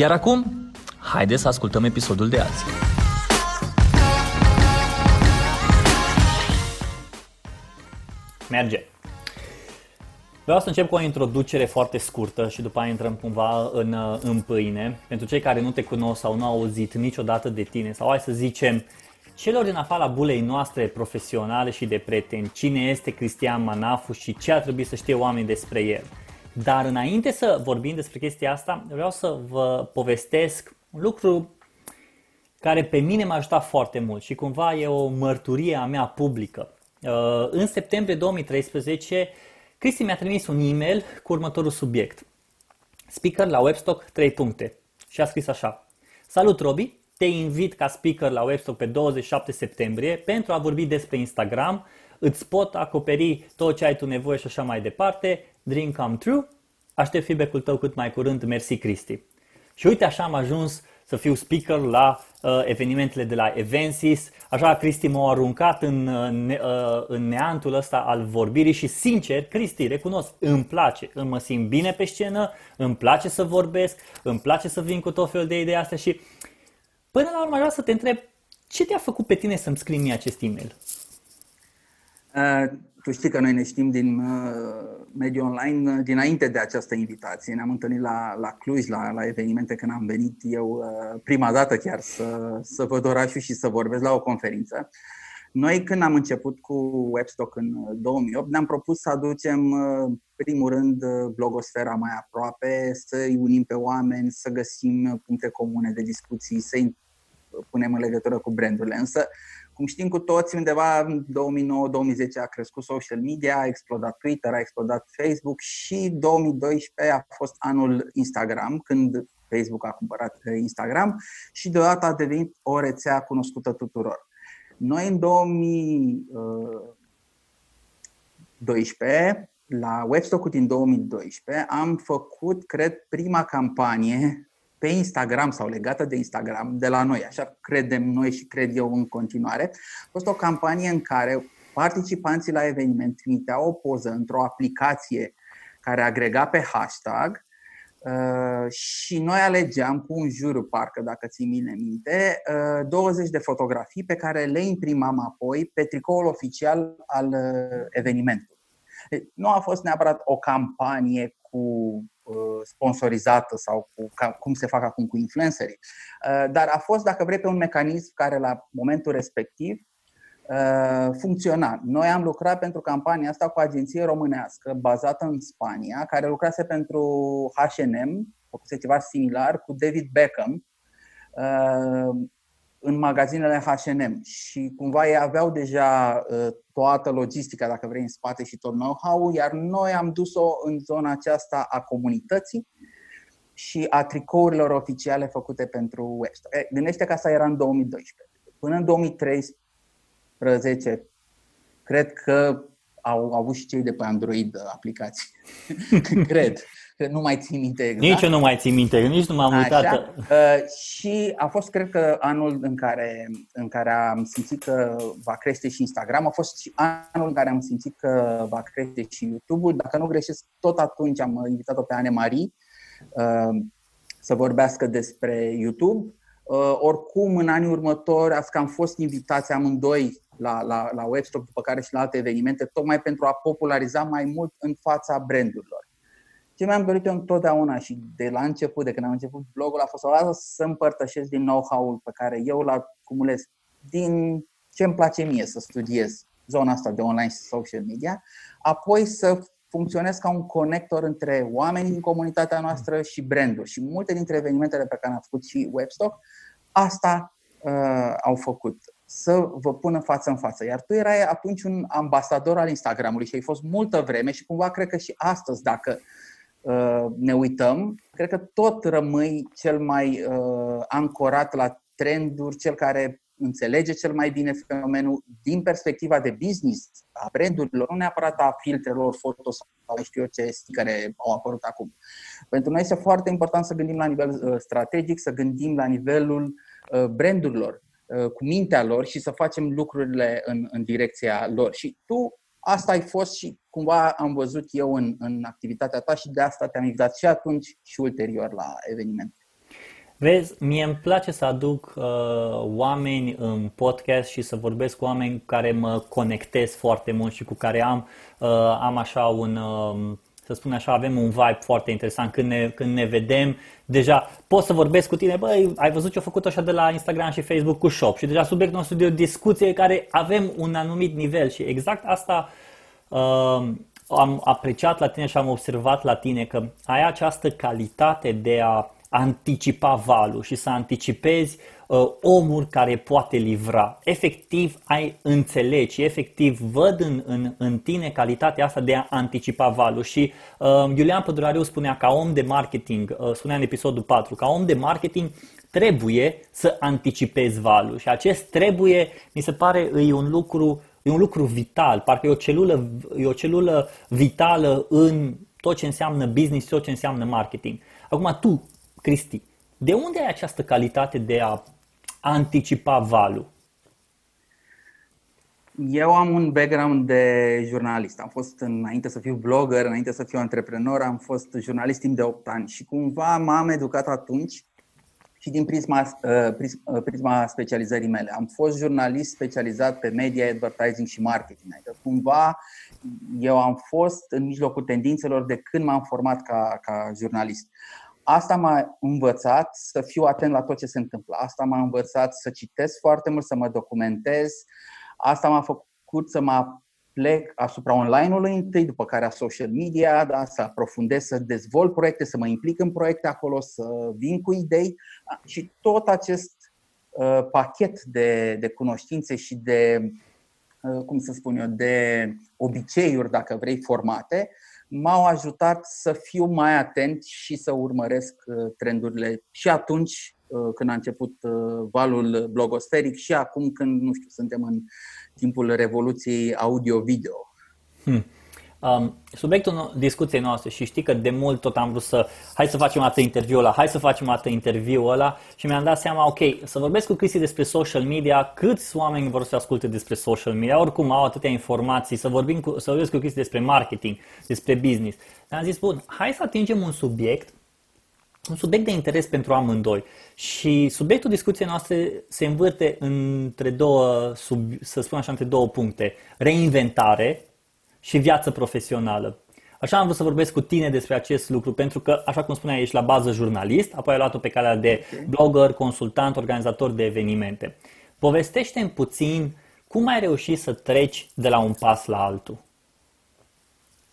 Iar acum, haideți să ascultăm episodul de azi. Merge! Vreau să încep cu o introducere foarte scurtă și după aia intrăm cumva în, în pâine. Pentru cei care nu te cunosc sau nu au auzit niciodată de tine sau hai să zicem celor din afara bulei noastre profesionale și de prieteni, cine este Cristian Manafu și ce ar trebui să știe oamenii despre el. Dar înainte să vorbim despre chestia asta, vreau să vă povestesc un lucru care pe mine m-a ajutat foarte mult și cumva e o mărturie a mea publică. Uh, în septembrie 2013, Cristi mi-a trimis un e-mail cu următorul subiect. Speaker la Webstock 3 puncte. Și a scris așa. Salut Robi, te invit ca speaker la Webstock pe 27 septembrie pentru a vorbi despre Instagram, îți pot acoperi tot ce ai tu nevoie și așa mai departe, dream come true, aștept feedback-ul tău cât mai curând, mersi Cristi. Și uite așa am ajuns să fiu speaker la uh, evenimentele de la Evensis. Așa Cristi m-a aruncat în, uh, uh, în neantul ăsta al vorbirii și sincer, Cristi, recunosc, îmi place, îmi mă simt bine pe scenă, îmi place să vorbesc, îmi place să vin cu tot felul de idei astea și până la urmă vreau să te întreb ce te-a făcut pe tine să-mi scrii mie acest e-mail? Uh, tu știi că noi ne știm din uh, mediul online uh, dinainte de această invitație. Ne-am întâlnit la, la Cluj, la, la evenimente când am venit eu uh, prima dată chiar să, să văd orașul și să vorbesc la o conferință. Noi când am început cu Webstock în 2008 uh, ne-am propus să aducem uh, primul rând blogosfera mai aproape, să-i unim pe oameni, să găsim puncte comune de discuții, să-i punem în legătură cu brandurile. Însă cum știm cu toți, undeva în 2009-2010 a crescut social media, a explodat Twitter, a explodat Facebook și 2012 a fost anul Instagram, când Facebook a cumpărat uh, Instagram și deodată a devenit o rețea cunoscută tuturor. Noi în 2012, la Webstock din 2012, am făcut, cred, prima campanie pe Instagram sau legată de Instagram de la noi, așa credem noi și cred eu în continuare, a fost o campanie în care participanții la eveniment trimiteau o poză într-o aplicație care agrega pe hashtag uh, și noi alegeam cu un jur, parcă dacă ții mine minte, 20 uh, de fotografii pe care le imprimam apoi pe tricoul oficial al uh, evenimentului. Deci, nu a fost neapărat o campanie cu Uh, sponsorizată sau cu, ca, cum se fac acum cu influencerii. Uh, dar a fost, dacă vrei, pe un mecanism care la momentul respectiv uh, funcționa. Noi am lucrat pentru campania asta cu o agenție românească bazată în Spania, care lucrase pentru H&M, făcuse ceva similar cu David Beckham în magazinele H&M și cumva ei aveau deja uh, toată logistica, dacă vrei, în spate și tot know-how, iar noi am dus-o în zona aceasta a comunității și a tricourilor oficiale făcute pentru Webstore. Gândește că asta era în 2012. Până în 2013, cred că au avut și cei de pe Android aplicații. cred că nu mai țin minte exact. Nici eu nu mai țin minte, nici nu m-am uitat. Așa, uh, și a fost, cred că, anul în care, în care am simțit că va crește și Instagram, a fost și anul în care am simțit că va crește și YouTube-ul. Dacă nu greșesc, tot atunci am invitat-o pe Anne Marie uh, să vorbească despre YouTube. Uh, oricum, în anii următori, că am fost invitați amândoi la, la, la Webstop, după care și la alte evenimente, tocmai pentru a populariza mai mult în fața brandurilor. Ce mi-am dorit eu întotdeauna și de la început, de când am început blogul, a fost o să împărtășesc din know-how-ul pe care eu l acumulez din ce îmi place mie să studiez zona asta de online și social media, apoi să funcționez ca un conector între oamenii din comunitatea noastră și branduri. Și multe dintre evenimentele pe care am făcut și Webstock, asta uh, au făcut să vă pună față în față. Iar tu erai atunci un ambasador al Instagramului și ai fost multă vreme și cumva cred că și astăzi, dacă ne uităm, cred că tot rămâi cel mai ancorat la trenduri, cel care înțelege cel mai bine fenomenul din perspectiva de business a brandurilor, nu neapărat a filtrelor foto sau mai știu eu ce care au apărut acum. Pentru noi este foarte important să gândim la nivel uh, strategic, să gândim la nivelul uh, brandurilor, uh, cu mintea lor și să facem lucrurile în, în direcția lor. Și tu asta ai fost și cumva am văzut eu în, în activitatea ta și de asta te-am invitat și atunci și ulterior la eveniment. Vezi, mie îmi place să aduc uh, oameni în podcast și să vorbesc cu oameni cu care mă conectez foarte mult și cu care am, uh, am așa un, uh, să spun așa, avem un vibe foarte interesant. Când ne, când ne vedem, deja pot să vorbesc cu tine, băi, ai văzut ce a făcut așa de la Instagram și Facebook cu Shop și deja subiectul nostru de o discuție care avem un anumit nivel și exact asta uh, am apreciat la tine și am observat la tine că ai această calitate de a anticipa valul și să anticipezi uh, omul care poate livra. Efectiv ai înțelegi, efectiv văd în, în, în tine calitatea asta de a anticipa valul și uh, Iulian Pădurariu spunea ca om de marketing, uh, spunea în episodul 4, ca om de marketing trebuie să anticipezi valul și acest trebuie mi se pare e un lucru E un lucru vital, parcă e o celulă, e o celulă vitală în tot ce înseamnă business, tot ce înseamnă marketing. Acum tu, Cristi, de unde ai această calitate de a anticipa valul? Eu am un background de jurnalist. Am fost înainte să fiu blogger, înainte să fiu antreprenor, am fost jurnalist timp de 8 ani și cumva m-am educat atunci și din prisma, uh, uh, prisma specializării mele. Am fost jurnalist specializat pe media, advertising și marketing. Adică cumva eu am fost în mijlocul tendințelor de când m-am format ca, ca jurnalist. Asta m-a învățat să fiu atent la tot ce se întâmplă. Asta m-a învățat să citesc foarte mult, să mă documentez. Asta m-a făcut să mă plec asupra online-ului întâi, după care a social media, da, să aprofundez, să dezvolt proiecte, să mă implic în proiecte acolo, să vin cu idei și tot acest uh, pachet de, de cunoștințe și de, uh, cum să spun eu, de obiceiuri, dacă vrei, formate, m-au ajutat să fiu mai atent și să urmăresc uh, trendurile și atunci uh, când a început uh, valul blogosferic și acum când, nu știu, suntem în timpul revoluției audio-video. Hmm. Um, subiectul discuției noastre și știi că de mult tot am vrut să hai să facem atât interviul ăla, hai să facem atât interviul ăla și mi-am dat seama, ok, să vorbesc cu Cristi despre social media, câți oameni vor să asculte despre social media, oricum au atâtea informații, să, vorbim cu, să vorbesc cu Cristi despre marketing, despre business. Dar am zis, bun, hai să atingem un subiect un subiect de interes pentru amândoi. Și subiectul discuției noastre se învârte între două, sub, să spun așa, între două puncte. Reinventare și viață profesională. Așa am vrut să vorbesc cu tine despre acest lucru, pentru că, așa cum spuneai, ești la bază jurnalist, apoi ai luat-o pe calea de blogger, consultant, organizator de evenimente. Povestește-mi puțin cum ai reușit să treci de la un pas la altul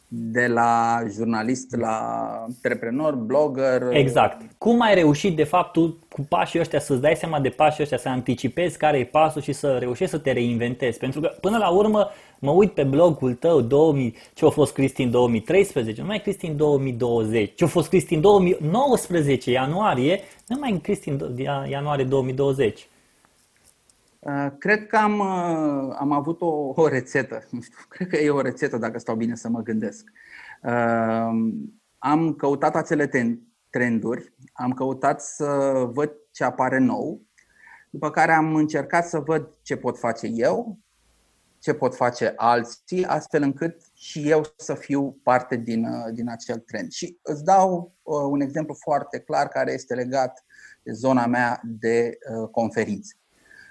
de la jurnalist la antreprenor, blogger. Exact. Cum ai reușit de fapt tu cu pașii ăștia să-ți dai seama de pașii ăștia, să anticipezi care e pasul și să reușești să te reinventezi? Pentru că până la urmă mă uit pe blogul tău 2000, ce a fost Cristi în 2013, nu mai Cristi în 2020, ce a fost Cristi în 2019 ianuarie, nu mai Cristi în ianuarie 2020. Uh, cred că am, uh, am avut o, o rețetă. Nu știu, cred că e o rețetă dacă stau bine să mă gândesc. Uh, am căutat acele trenduri, am căutat să văd ce apare nou, după care am încercat să văd ce pot face eu, ce pot face alții, astfel încât și eu să fiu parte din, din acel trend. Și îți dau un exemplu foarte clar care este legat de zona mea de conferințe.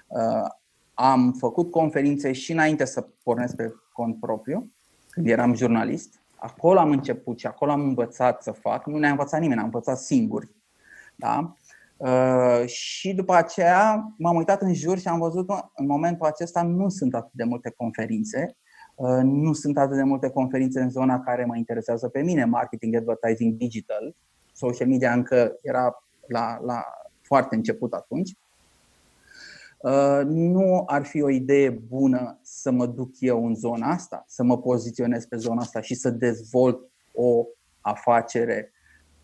Uh, am făcut conferințe și înainte să pornesc pe cont propriu, când eram jurnalist. Acolo am început și acolo am învățat să fac. Nu ne-a învățat nimeni, am învățat singuri. Da? Uh, și după aceea m-am uitat în jur și am văzut că în momentul acesta nu sunt atât de multe conferințe. Uh, nu sunt atât de multe conferințe în zona care mă interesează pe mine, marketing, advertising, digital. Social media încă era la, la foarte început atunci. Uh, nu ar fi o idee bună să mă duc eu în zona asta, să mă poziționez pe zona asta și să dezvolt o afacere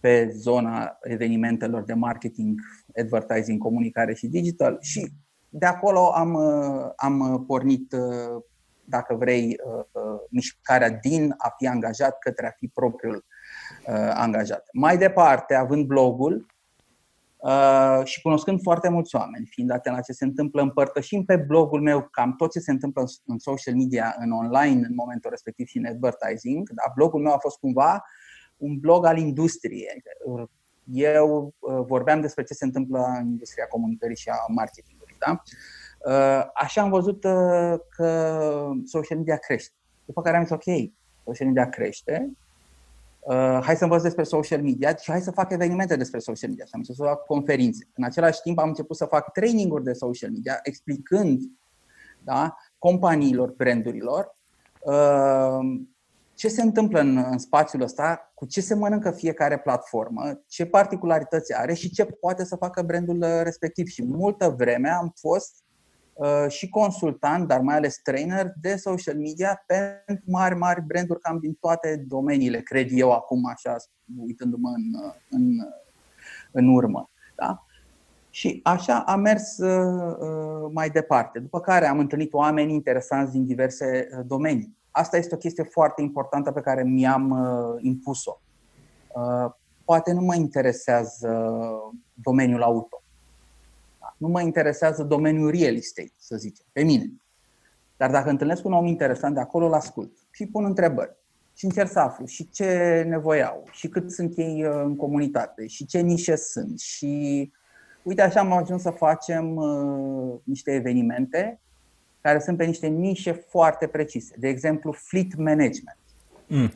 pe zona evenimentelor de marketing, advertising, comunicare și digital și de acolo am, am pornit, dacă vrei, mișcarea din a fi angajat către a fi propriul angajat. Mai departe, având blogul, Uh, și cunoscând foarte mulți oameni, fiind atent la ce se întâmplă, împărtășim pe blogul meu cam tot ce se întâmplă în social media, în online, în momentul respectiv și în advertising. Dar blogul meu a fost cumva un blog al industriei. Eu uh, vorbeam despre ce se întâmplă în industria comunicării și a marketingului. Da? Uh, așa am văzut că social media crește. După care am zis, ok, social media crește, uh, hai să învăț despre social media și hai să fac evenimente despre social media. Și am început să fac conferințe. În același timp am început să fac traininguri de social media, explicând da, companiilor, brandurilor, uh, ce se întâmplă în, în spațiul ăsta, cu ce se mănâncă fiecare platformă, ce particularități are și ce poate să facă brandul respectiv. Și multă vreme am fost Uh, și consultant, dar mai ales trainer de social media pentru mari, mari branduri cam din toate domeniile, cred eu acum, așa, uitându-mă în, în, în urmă. Da? Și așa am mers uh, uh, mai departe, după care am întâlnit oameni interesanți din diverse domenii. Asta este o chestie foarte importantă pe care mi-am impus-o. Poate nu mă interesează domeniul auto nu mă interesează domeniul real estate, să zicem, pe mine. Dar dacă întâlnesc un om interesant de acolo, îl ascult și pun întrebări și încerc să aflu și ce nevoie au și cât sunt ei uh, în comunitate și ce nișe sunt și uite așa am ajuns să facem uh, niște evenimente care sunt pe niște nișe foarte precise. De exemplu, fleet management. Mm.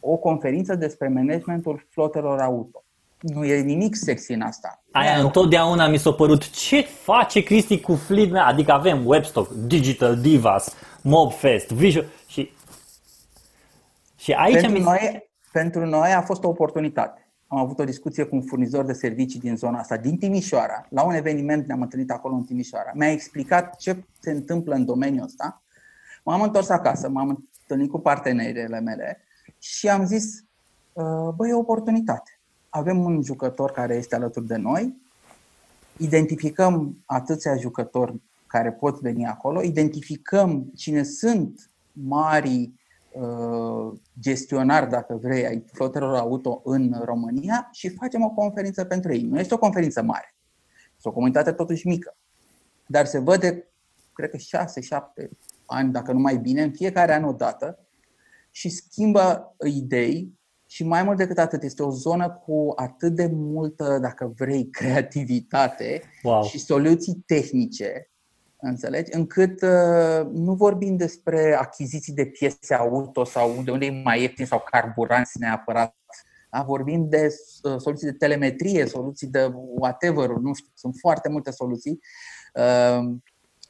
O conferință despre managementul flotelor auto nu e nimic sexy în asta. Aia întotdeauna mi s-a părut ce face Cristi cu Fleet Adică avem Webstock, Digital Divas, Mobfest, Visual și și aici pentru, mi... noi, pentru noi a fost o oportunitate. Am avut o discuție cu un furnizor de servicii din zona asta, din Timișoara. La un eveniment ne-am întâlnit acolo în Timișoara. Mi-a explicat ce se întâmplă în domeniul ăsta. M-am întors acasă, m-am întâlnit cu partenerele mele și am zis, băi, e o oportunitate avem un jucător care este alături de noi, identificăm atâția jucători care pot veni acolo, identificăm cine sunt mari uh, gestionari, dacă vrei, ai flotelor auto în România și facem o conferință pentru ei. Nu este o conferință mare, este o comunitate totuși mică, dar se vede, cred că 6-7 ani, dacă nu mai bine, în fiecare an o dată și schimbă idei, și mai mult decât atât, este o zonă cu atât de multă, dacă vrei, creativitate wow. și soluții tehnice, înțelegi? Încât uh, nu vorbim despre achiziții de piese auto sau de unde e mai ieftin sau carburanți neapărat. Da? Vorbim de uh, soluții de telemetrie, soluții de whatever, nu știu, sunt foarte multe soluții. Uh,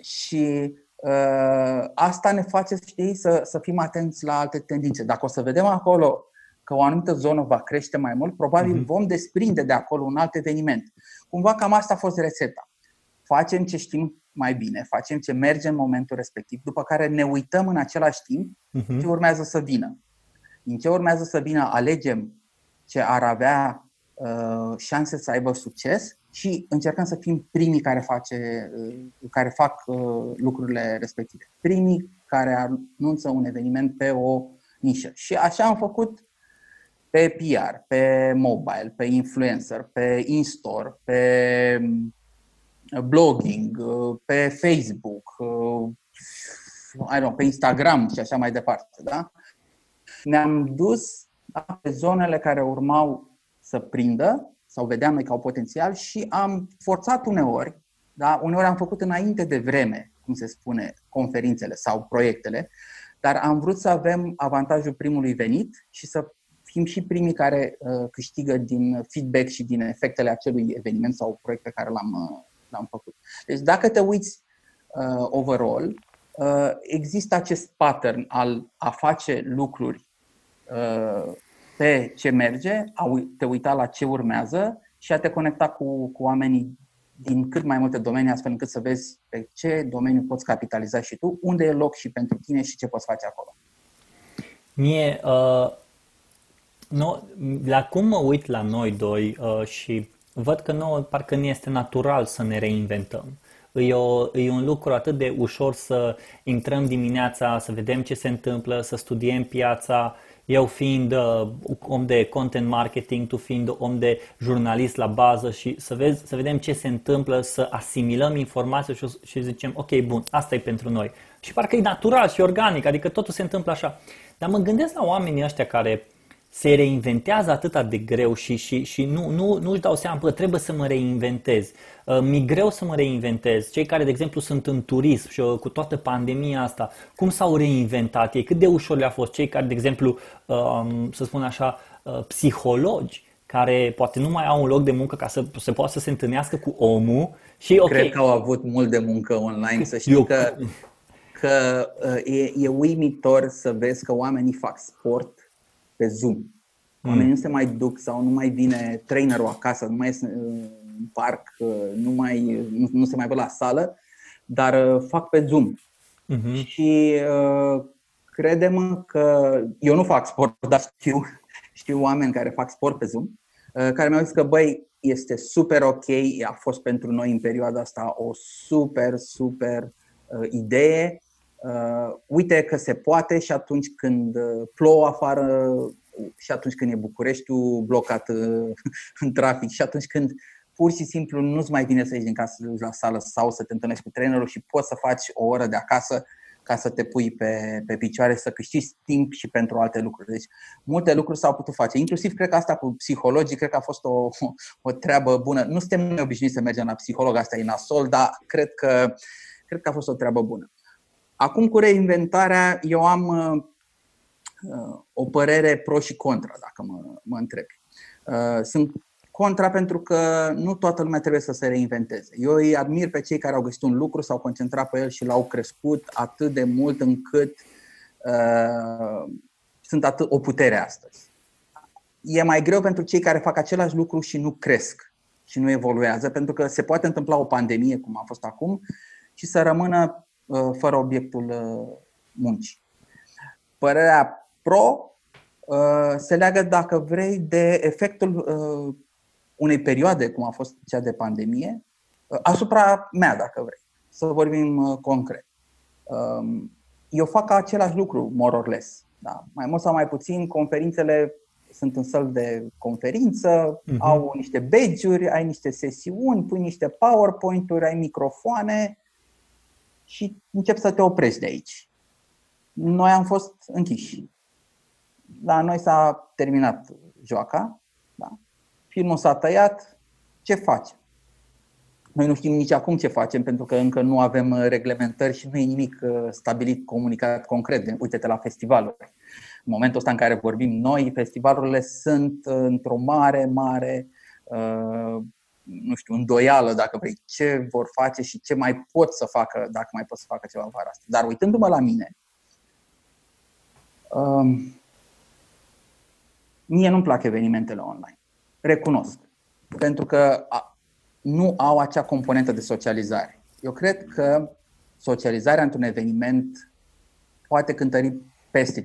și uh, asta ne face, știi, să, să fim atenți la alte tendințe. Dacă o să vedem acolo că o anumită zonă va crește mai mult, probabil uh-huh. vom desprinde de acolo un alt eveniment. Cumva cam asta a fost rețeta. Facem ce știm mai bine, facem ce merge în momentul respectiv, după care ne uităm în același timp uh-huh. ce urmează să vină. Din ce urmează să vină, alegem ce ar avea uh, șanse să aibă succes și încercăm să fim primii care, face, uh, care fac uh, lucrurile respective. Primii care anunță un eveniment pe o nișă. Și așa am făcut pe PR, pe mobile, pe influencer, pe in-store, pe uh, blogging, uh, pe Facebook, uh, I don't, pe Instagram și așa mai departe. Da? Ne-am dus da, pe zonele care urmau să prindă sau vedeam noi ca au potențial și am forțat uneori, da? uneori am făcut înainte de vreme, cum se spune, conferințele sau proiectele, dar am vrut să avem avantajul primului venit și să fim și primii care uh, câștigă din feedback și din efectele acelui eveniment sau proiect pe care l-am, uh, l-am făcut. Deci dacă te uiți uh, overall, uh, există acest pattern al a face lucruri uh, pe ce merge, a te uita la ce urmează și a te conecta cu, cu oamenii din cât mai multe domenii, astfel încât să vezi pe ce domeniu poți capitaliza și tu, unde e loc și pentru tine și ce poți face acolo. Mie, uh, no, la cum mă uit la noi doi uh, și văd că nouă parcă nu este natural să ne reinventăm. E, o, e un lucru atât de ușor să intrăm dimineața, să vedem ce se întâmplă, să studiem piața, eu fiind uh, om de content marketing, tu fiind om de jurnalist la bază și să, vezi, să vedem ce se întâmplă, să asimilăm informația și, și zicem, ok, bun, asta e pentru noi. Și parcă e natural și organic, adică totul se întâmplă așa. Dar mă gândesc la oamenii ăștia care se reinventează atât de greu și, și, și nu, nu, nu își dau seama, că trebuie să mă reinventez. Uh, mi greu să mă reinventez. Cei care, de exemplu, sunt în turism și uh, cu toată pandemia asta, cum s-au reinventat ei? Cât de ușor le-a fost? Cei care, de exemplu, um, să spun așa, uh, psihologi, care poate nu mai au un loc de muncă ca să se poată să se întâlnească cu omul și okay. Cred că au avut mult de muncă online, să știi Eu... că, că e, e uimitor să vezi că oamenii fac sport pe Zoom. Oamenii mm. nu se mai duc sau nu mai vine trainerul acasă, nu mai este în parc, nu, mai, nu, nu se mai văd la sală, dar uh, fac pe Zoom. Mm-hmm. Și uh, credem că eu nu fac sport, dar știu, știu oameni care fac sport pe Zoom, uh, care mi-au zis că băi, este super ok, a fost pentru noi în perioada asta o super, super uh, idee uh, uite că se poate și atunci când uh, plouă afară și atunci când e Bucureștiul blocat uh, în trafic și atunci când pur și simplu nu-ți mai vine să ieși din casă la sală sau să te întâlnești cu trainerul și poți să faci o oră de acasă ca să te pui pe, pe picioare, să câștigi timp și pentru alte lucruri. Deci multe lucruri s-au putut face. Inclusiv cred că asta cu psihologii, cred că a fost o, o treabă bună. Nu suntem noi obișnuiți să mergem la psiholog, asta e nasol, dar cred că, cred că a fost o treabă bună. Acum cu reinventarea, eu am uh, uh, o părere pro și contra, dacă mă, mă întrebi. Uh, sunt contra pentru că nu toată lumea trebuie să se reinventeze. Eu îi admir pe cei care au găsit un lucru, s-au concentrat pe el și l-au crescut atât de mult încât uh, sunt atât o putere astăzi. E mai greu pentru cei care fac același lucru și nu cresc și nu evoluează, pentru că se poate întâmpla o pandemie, cum a fost acum, și să rămână Uh, fără obiectul uh, muncii. Părerea pro uh, se leagă, dacă vrei, de efectul unei perioade, cum a fost cea de pandemie, asupra mea, dacă vrei. Să vorbim concret. Um, eu fac același lucru, more or less. Da? Mai mult sau mai puțin, conferințele sunt în săl de conferință, uh-huh. au niște badge-uri, ai niște sesiuni, pui niște PowerPoint-uri, ai microfoane, și încep să te oprești de aici. Noi am fost închiși. La noi s-a terminat joaca, da? filmul s-a tăiat, ce facem? Noi nu știm nici acum ce facem, pentru că încă nu avem uh, reglementări și nu e nimic uh, stabilit, comunicat concret. Uite-te la festivaluri. În momentul ăsta în care vorbim noi, festivalurile sunt uh, într-o mare, mare nu știu, îndoială, dacă vrei, ce vor face și ce mai pot să facă, dacă mai pot să facă ceva vara asta. Dar uitându-mă la mine, um, mie nu-mi plac evenimentele online. Recunosc. Pentru că nu au acea componentă de socializare. Eu cred că socializarea într-un eveniment poate cântări peste 50%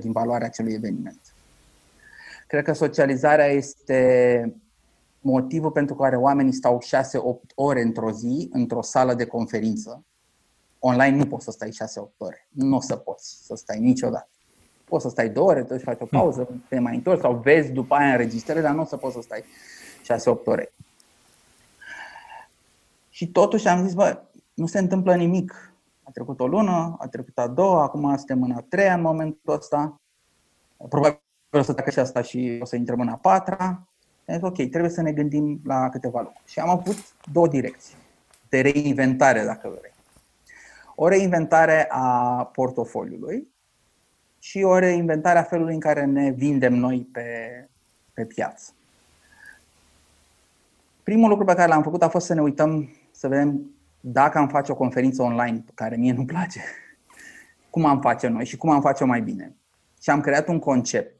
din valoarea acelui eveniment. Cred că socializarea este motivul pentru care oamenii stau 6-8 ore într-o zi într-o sală de conferință. Online nu poți să stai 6-8 ore. Nu o să poți să stai niciodată. Poți să stai două ore, te faci o hmm. pauză, te mai întorci sau vezi după aia înregistrări, dar nu o să poți să stai 6-8 ore. Și totuși am zis, bă, nu se întâmplă nimic. A trecut o lună, a trecut a doua, acum suntem în a treia în momentul ăsta. Probabil o să treacă și asta și o să intrăm în a patra zis, ok, trebuie să ne gândim la câteva lucruri. Și am avut două direcții de reinventare, dacă vrei. O reinventare a portofoliului și o reinventare a felului în care ne vindem noi pe, pe piață. Primul lucru pe care l-am făcut a fost să ne uităm, să vedem dacă am face o conferință online, care mie nu place, cum am face noi și cum am face-o mai bine. Și am creat un concept Uh,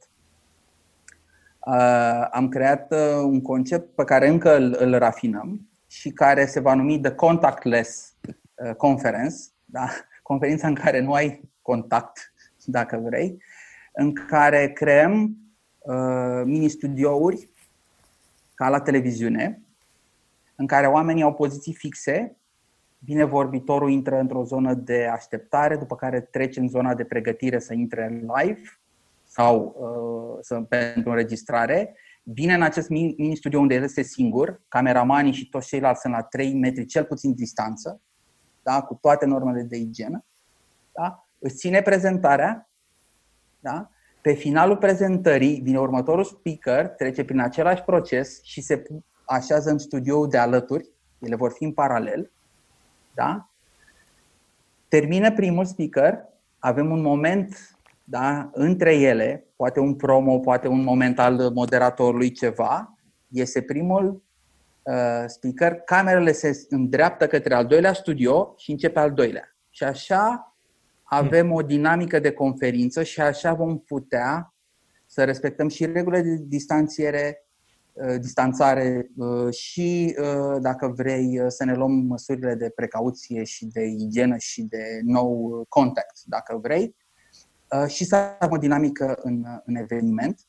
am creat uh, un concept pe care încă îl, îl rafinăm și care se va numi The Contactless uh, Conference, da? conferința în care nu ai contact, dacă vrei, în care creăm uh, mini-studiouri ca la televiziune, în care oamenii au poziții fixe, bine vorbitorul intră într-o zonă de așteptare, după care trece în zona de pregătire să intre în live sau uh, să, pentru înregistrare. Vine în acest mini-studio unde el este singur, cameramanii și toți ceilalți sunt la 3 metri cel puțin distanță, da? cu toate normele de igienă. Da? Îți ține prezentarea, da? pe finalul prezentării vine următorul speaker, trece prin același proces și se așează în studioul de alături, ele vor fi în paralel, da? Termină primul speaker, avem un moment da, între ele, poate un promo, poate un moment al moderatorului, ceva, este primul uh, speaker, camerele se îndreaptă către al doilea studio și începe al doilea. Și așa avem o dinamică de conferință și așa vom putea să respectăm și regulile de distanțiere, uh, distanțare uh, și, uh, dacă vrei, să ne luăm măsurile de precauție și de igienă și de nou contact, dacă vrei, și să avem o dinamică în, în eveniment.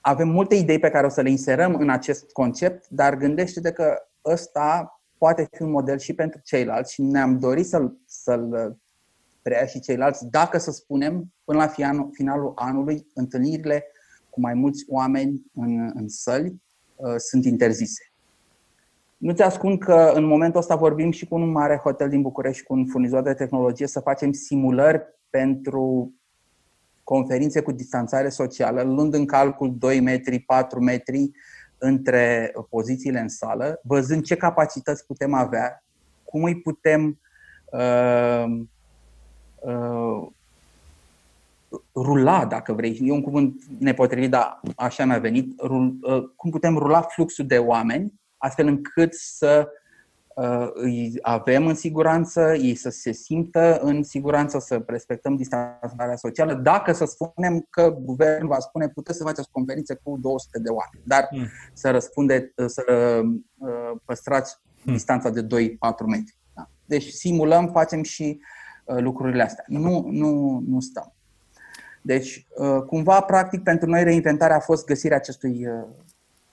Avem multe idei pe care o să le inserăm în acest concept, dar gândește-te că ăsta poate fi un model și pentru ceilalți și ne-am dorit să-l, să-l preia și ceilalți, dacă să spunem, până la finalul anului, întâlnirile cu mai mulți oameni în, în săli uh, sunt interzise. Nu ți ascund că în momentul ăsta vorbim și cu un mare hotel din București, cu un furnizor de tehnologie, să facem simulări pentru conferințe cu distanțare socială, luând în calcul 2 metri, 4 metri, între pozițiile în sală, văzând ce capacități putem avea, cum îi putem uh, uh, rula, dacă vrei, e un cuvânt nepotrivit, dar așa mi-a venit, rul, uh, cum putem rula fluxul de oameni, astfel încât să Uh, îi avem în siguranță, ei să se simtă în siguranță, să respectăm distanțarea socială, dacă să spunem că guvernul va spune puteți să faceți conferințe cu 200 de oameni, dar mm. să răspunde, să uh, păstrați mm. distanța de 2-4 metri. Da? Deci simulăm, facem și uh, lucrurile astea. Nu, nu, nu stăm. Deci, cumva, practic, pentru noi reinventarea a fost găsirea acestui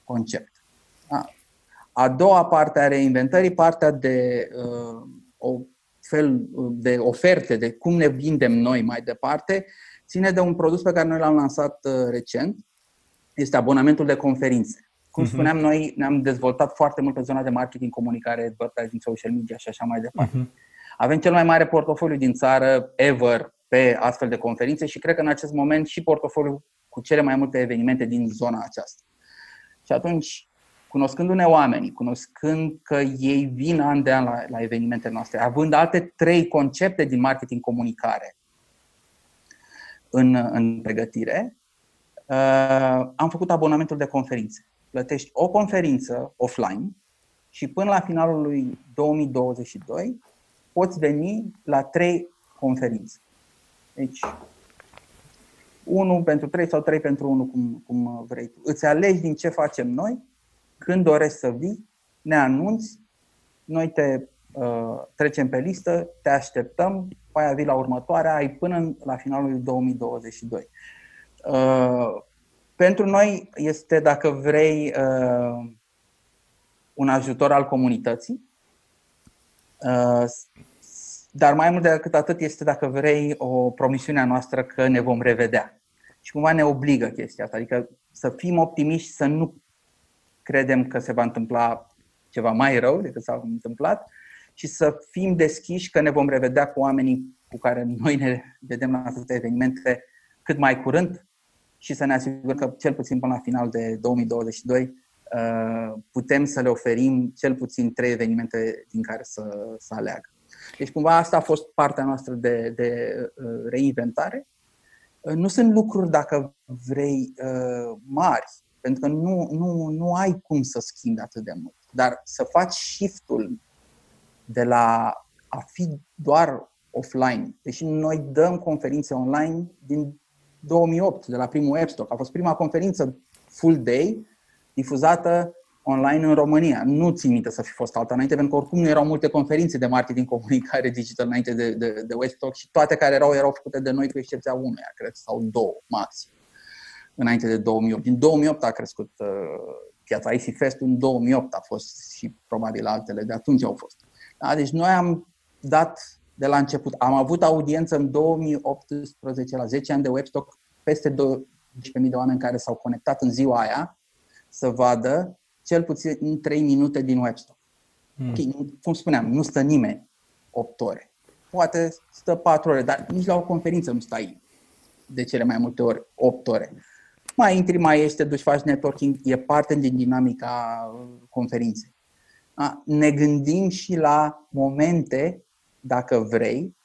concept. Da? A doua parte a reinventării, partea de uh, o fel de oferte, de cum ne vindem noi mai departe, ține de un produs pe care noi l-am lansat uh, recent. Este abonamentul de conferințe. Cum mhm. spuneam, noi ne-am dezvoltat foarte mult pe zona de marketing, comunicare, advertising, social media și așa mai departe. Uh-huh. Avem cel mai mare portofoliu din țară ever pe astfel de conferințe și cred că în acest moment și portofoliu cu cele mai multe evenimente din zona aceasta. Și atunci cunoscându-ne oamenii, cunoscând că ei vin an de an la, la evenimentele noastre, având alte trei concepte din marketing comunicare în, în pregătire, uh, am făcut abonamentul de conferințe. Plătești o conferință offline și până la finalul lui 2022 poți veni la trei conferințe. Deci, unul pentru trei sau trei pentru unul, cum, cum vrei tu. Îți alegi din ce facem noi când dorești să vii, ne anunți, noi te uh, trecem pe listă, te așteptăm, aia vii la următoarea, ai până la finalul 2022. Uh, pentru noi este, dacă vrei, uh, un ajutor al comunității, uh, dar mai mult decât atât este, dacă vrei, o promisiune a noastră că ne vom revedea. Și cumva ne obligă chestia asta, adică să fim optimiști, să nu credem că se va întâmpla ceva mai rău decât s-a întâmplat și să fim deschiși că ne vom revedea cu oamenii cu care noi ne vedem la atâtea evenimente cât mai curând și să ne asigurăm că cel puțin până la final de 2022 uh, putem să le oferim cel puțin trei evenimente din care să, să aleagă. Deci cumva asta a fost partea noastră de, de uh, reinventare. Uh, nu sunt lucruri, dacă vrei, mari, pentru că nu, nu, nu ai cum să schimbi atât de mult. Dar să faci shiftul de la a fi doar offline. Deși noi dăm conferințe online din 2008, de la primul AppStock. A fost prima conferință full day difuzată online în România. Nu țin minte să fi fost alta înainte, pentru că oricum nu erau multe conferințe de marketing comunicare digital înainte de, de, de Webstock și toate care erau, erau făcute de noi cu excepția unuia, cred, sau două, maxim. Înainte de 2008. Din 2008 a crescut uh, piața. IC Fest în 2008 a fost și probabil altele de atunci au fost. Da? Deci noi am dat de la început. Am avut audiență în 2018, la 10 ani de webstock, peste 12.000 de oameni care s-au conectat în ziua aia să vadă cel puțin 3 minute din webstock. Mm. Okay, cum spuneam, nu stă nimeni 8 ore. Poate stă 4 ore, dar nici la o conferință nu stai de cele mai multe ori 8 ore. Mai intri, mai ești, te duci, faci networking, e parte din dinamica conferinței. Ne gândim și la momente, dacă vrei,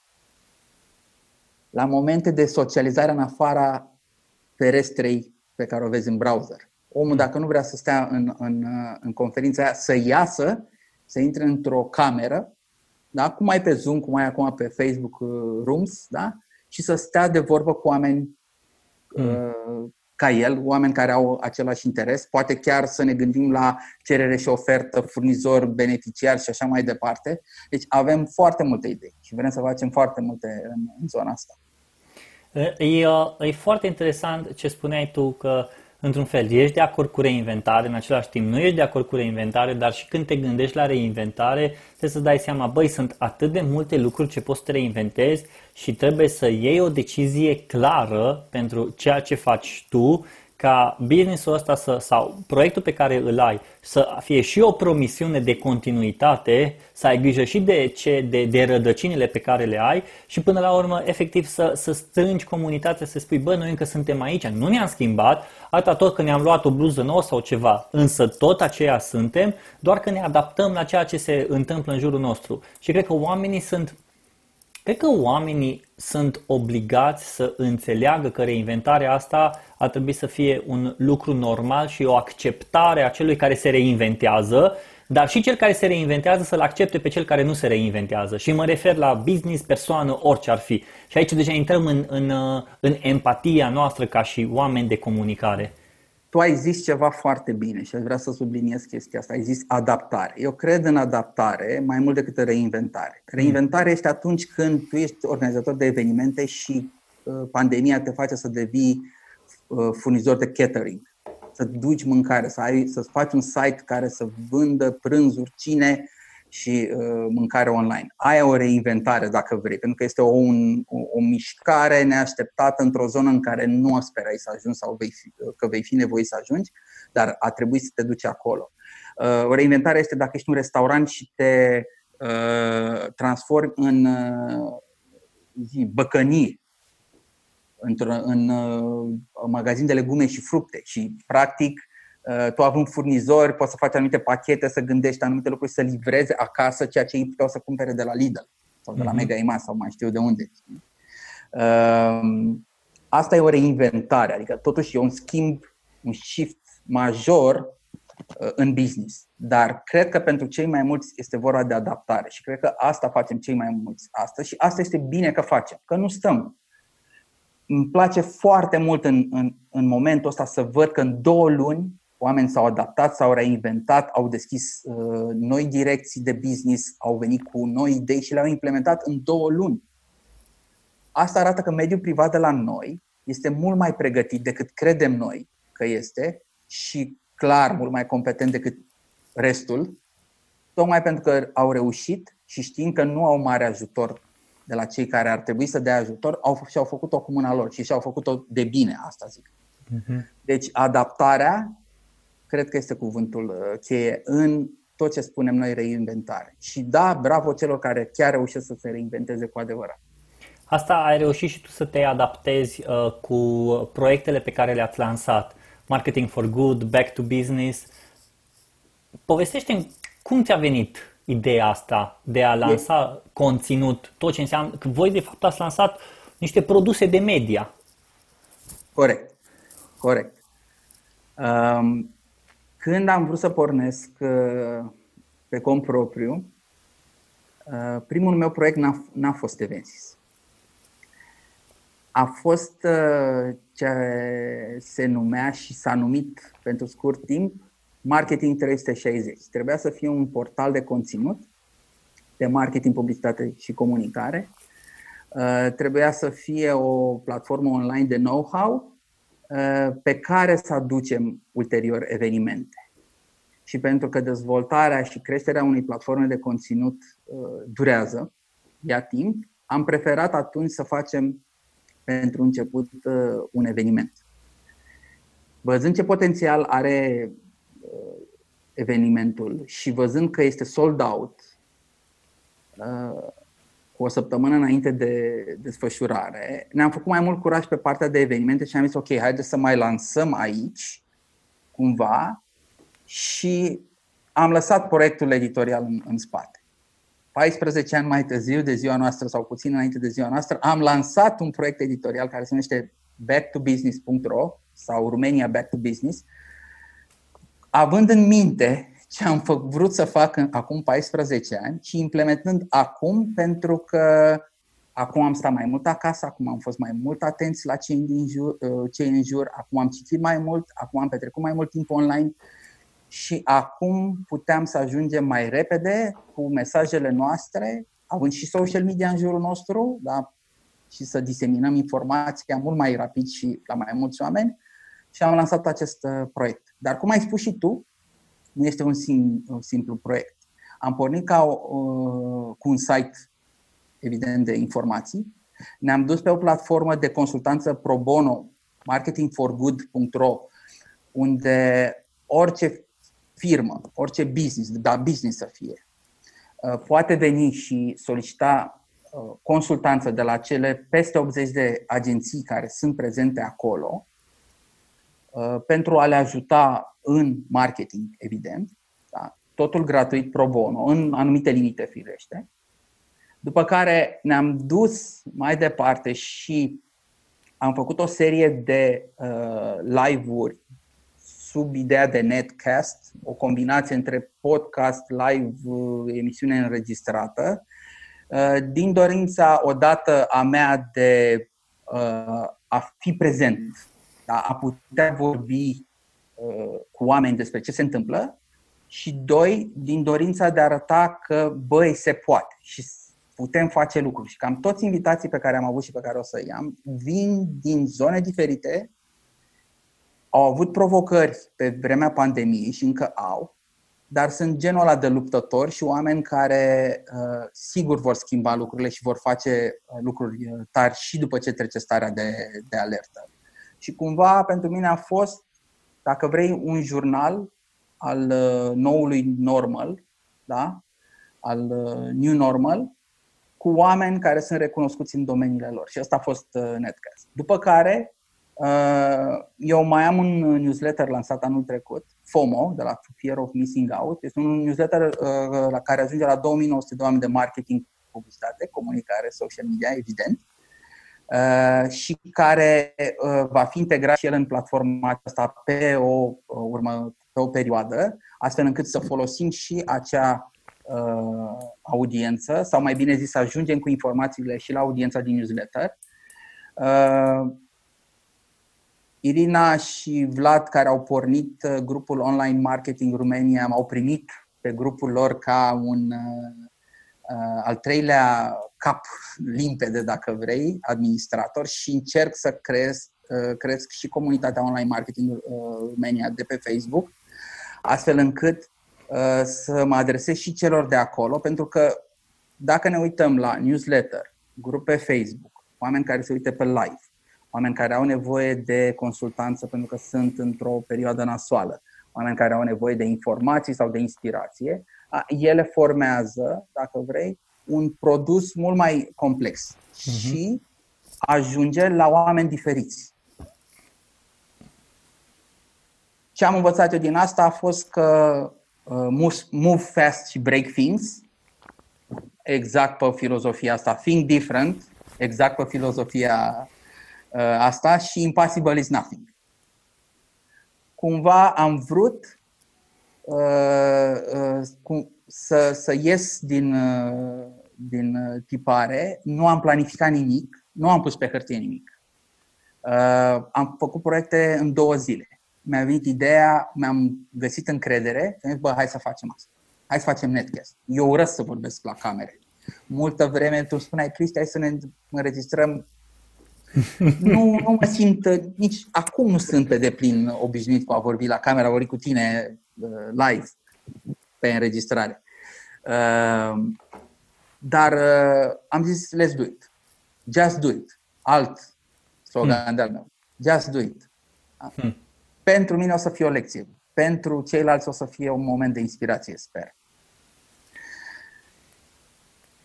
la momente de socializare în afara ferestrei pe care o vezi în browser. Omul, dacă nu vrea să stea în, în, în conferința aia, să iasă, să intre într-o cameră, da? cum ai pe Zoom, cum ai acum pe Facebook uh, Rooms, da? și să stea de vorbă cu oameni mm. Uh, ca el, oameni care au același interes, poate chiar să ne gândim la cerere și ofertă, furnizor, beneficiar și așa mai departe. Deci avem foarte multe idei și vrem să facem foarte multe în, în zona asta. E, e foarte interesant ce spuneai tu că într-un fel, ești de acord cu reinventare, în același timp nu ești de acord cu reinventare, dar și când te gândești la reinventare, trebuie să dai seama, băi, sunt atât de multe lucruri ce poți să te reinventezi și trebuie să iei o decizie clară pentru ceea ce faci tu ca businessul ăsta să, sau proiectul pe care îl ai să fie și o promisiune de continuitate, să ai grijă și de, ce, de, de rădăcinile pe care le ai și până la urmă efectiv să, să strângi comunitatea, să spui bă, noi încă suntem aici, nu ne-am schimbat, atâta tot că ne-am luat o bluză nouă sau ceva, însă tot aceea suntem, doar că ne adaptăm la ceea ce se întâmplă în jurul nostru. Și cred că oamenii sunt Cred că oamenii sunt obligați să înțeleagă că reinventarea asta ar trebui să fie un lucru normal și o acceptare a celui care se reinventează, dar și cel care se reinventează să-l accepte pe cel care nu se reinventează. Și mă refer la business, persoană, orice ar fi. Și aici deja intrăm în, în, în empatia noastră ca și oameni de comunicare tu ai zis ceva foarte bine și aș vrea să subliniez chestia asta. Ai zis adaptare. Eu cred în adaptare mai mult decât în reinventare. Reinventare este atunci când tu ești organizator de evenimente și uh, pandemia te face să devii uh, furnizor de catering, să duci mâncare, să ai, să faci un site care să vândă prânzuri, cine și uh, mâncare online. Aia o reinventare, dacă vrei, pentru că este o, un, o, o mișcare neașteptată într-o zonă în care nu sperai să ajungi sau vei fi, că vei fi nevoit să ajungi, dar a trebuit să te duci acolo. Uh, o reinventare este dacă ești un restaurant și te uh, transformi în uh, zi, băcănie, într-un în, uh, magazin de legume și fructe și practic Uh, tu având furnizori, poți să faci anumite pachete, să gândești anumite lucruri, să livreze acasă ceea ce ei puteau să cumpere de la Lidl sau de la mhm. Mega Image sau mai știu de unde. Um, asta e o reinventare, adică totuși e un schimb, un shift major uh, în business. Dar cred că pentru cei mai mulți este vorba de adaptare și cred că asta facem cei mai mulți astăzi și asta este bine că facem, că nu stăm. Îmi place foarte mult în, în, în momentul ăsta să văd că în două luni oameni s-au adaptat, s-au reinventat, au deschis uh, noi direcții de business, au venit cu noi idei și le-au implementat în două luni. Asta arată că mediul privat de la noi este mult mai pregătit decât credem noi că este și clar mult mai competent decât restul, tocmai pentru că au reușit și știind că nu au mare ajutor de la cei care ar trebui să dea ajutor, au, și-au făcut-o cu mâna lor și și-au făcut-o de bine, asta zic. Uh-huh. Deci adaptarea cred că este cuvântul uh, cheie în tot ce spunem noi reinventare. Și da, bravo celor care chiar reușesc să se reinventeze cu adevărat. Asta ai reușit și tu să te adaptezi uh, cu proiectele pe care le-ați lansat. Marketing for Good, Back to Business. povestește cum ți-a venit ideea asta de a lansa e... conținut, tot ce înseamnă, că voi de fapt ați lansat niște produse de media. Corect, corect. Um, când am vrut să pornesc uh, pe cont propriu, uh, primul meu proiect n-a, n-a fost Evensis. A fost uh, ce se numea și s-a numit pentru scurt timp Marketing 360. Trebuia să fie un portal de conținut de marketing, publicitate și comunicare. Trebuia să fie o platformă online de know-how uh, pe care să aducem ulterior evenimente. Și pentru că dezvoltarea și creșterea unei platforme de conținut uh, durează, ia timp, am preferat atunci să facem pentru început un eveniment. Văzând ce potențial are evenimentul și văzând că este sold out cu o săptămână înainte de desfășurare, ne-am făcut mai mult curaj pe partea de evenimente și am zis, ok, haideți să mai lansăm aici, cumva, și am lăsat proiectul editorial în, în spate. 14 ani mai târziu de ziua noastră sau puțin înainte de ziua noastră, am lansat un proiect editorial care se numește backtobusiness.ro sau Romania Back to Business, având în minte ce am vrut să fac în, acum 14 ani și implementând acum pentru că acum am stat mai mult acasă, acum am fost mai mult atenți la cei din jur, uh, cei în jur, acum am citit mai mult, acum am petrecut mai mult timp online și acum puteam să ajungem mai repede cu mesajele noastre, având și social media în jurul nostru, da? și să diseminăm informația mult mai rapid și la mai mulți oameni și am lansat acest uh, proiect. Dar cum ai spus și tu, nu este un, sim, un simplu proiect. Am pornit ca o, cu un site, evident, de informații. Ne-am dus pe o platformă de consultanță pro bono, marketingforgood.ro, unde orice firmă, orice business, da business să fie, uh, poate veni și solicita uh, consultanță de la cele peste 80 de agenții care sunt prezente acolo uh, pentru a le ajuta în marketing, evident, da? totul gratuit pro bono, în anumite limite firește. După care ne-am dus mai departe și am făcut o serie de uh, live-uri sub ideea de netcast, o combinație între podcast, live, uh, emisiune înregistrată, uh, din dorința odată a mea de uh, a fi prezent, da? a putea vorbi Uh, cu oameni despre ce se întâmplă și doi, din dorința de a arăta că, băi, se poate și putem face lucruri. Și cam toți invitații pe care am avut și pe care o să i-am vin din zone diferite, au avut provocări pe vremea pandemiei și încă au, dar sunt genul ăla de luptători și oameni care uh, sigur vor schimba lucrurile și vor face uh, lucruri uh, tari și după ce trece starea de, de alertă. Și cumva pentru mine a fost dacă vrei, un jurnal al uh, noului normal, da? al uh, new normal, cu oameni care sunt recunoscuți în domeniile lor. Și asta a fost uh, Netcast. După care, eu mai am un newsletter lansat anul trecut, FOMO, de la Fear of Missing Out. Este un newsletter la care ajunge la 2900 de oameni de marketing, publicitate, comunicare, social media, evident. Uh, și care uh, va fi integrat și el în platforma asta pe o, uh, urmă, pe o perioadă, astfel încât să folosim și acea uh, audiență, sau mai bine zis, să ajungem cu informațiile și la audiența din newsletter. Uh, Irina și Vlad, care au pornit grupul Online Marketing România, au primit pe grupul lor ca un uh, Uh, al treilea cap limpede, dacă vrei, administrator și încerc să cresc, uh, cresc și comunitatea online marketing uh, România de pe Facebook, astfel încât să mă adresez și celor de acolo, pentru că dacă ne uităm la newsletter, grupe Facebook, oameni care se uită pe live, oameni care au nevoie de consultanță pentru că sunt într-o perioadă nasoală, oameni care au nevoie de informații sau de inspirație, ele formează, dacă vrei, un produs mult mai complex uh-huh. și ajunge la oameni diferiți. Ce am învățat eu din asta a fost că uh, move fast și break things, exact pe filozofia asta, think different, exact pe filozofia uh, asta și impossible is nothing. Cumva am vrut Uh, uh, să, să ies din, uh, din tipare, nu am planificat nimic, nu am pus pe hârtie nimic. Am făcut proiecte în două zile. Mi-a venit ideea, mi-am găsit încredere și am zis, bă, hai să facem asta. Hai să facem netcast. Eu urăsc să vorbesc la camere. Multă vreme tu spuneai, Cristi, hai să ne înregistrăm Nu, nu mă simt, nici acum nu sunt pe deplin obișnuit cu a vorbi la camera, a vorbi cu tine uh, live pe înregistrare. Uh, dar uh, am zis, let's do it. Just do it. Alt slogan hmm. de-al meu. Just do it. Hmm. Pentru mine o să fie o lecție. Pentru ceilalți o să fie un moment de inspirație, sper.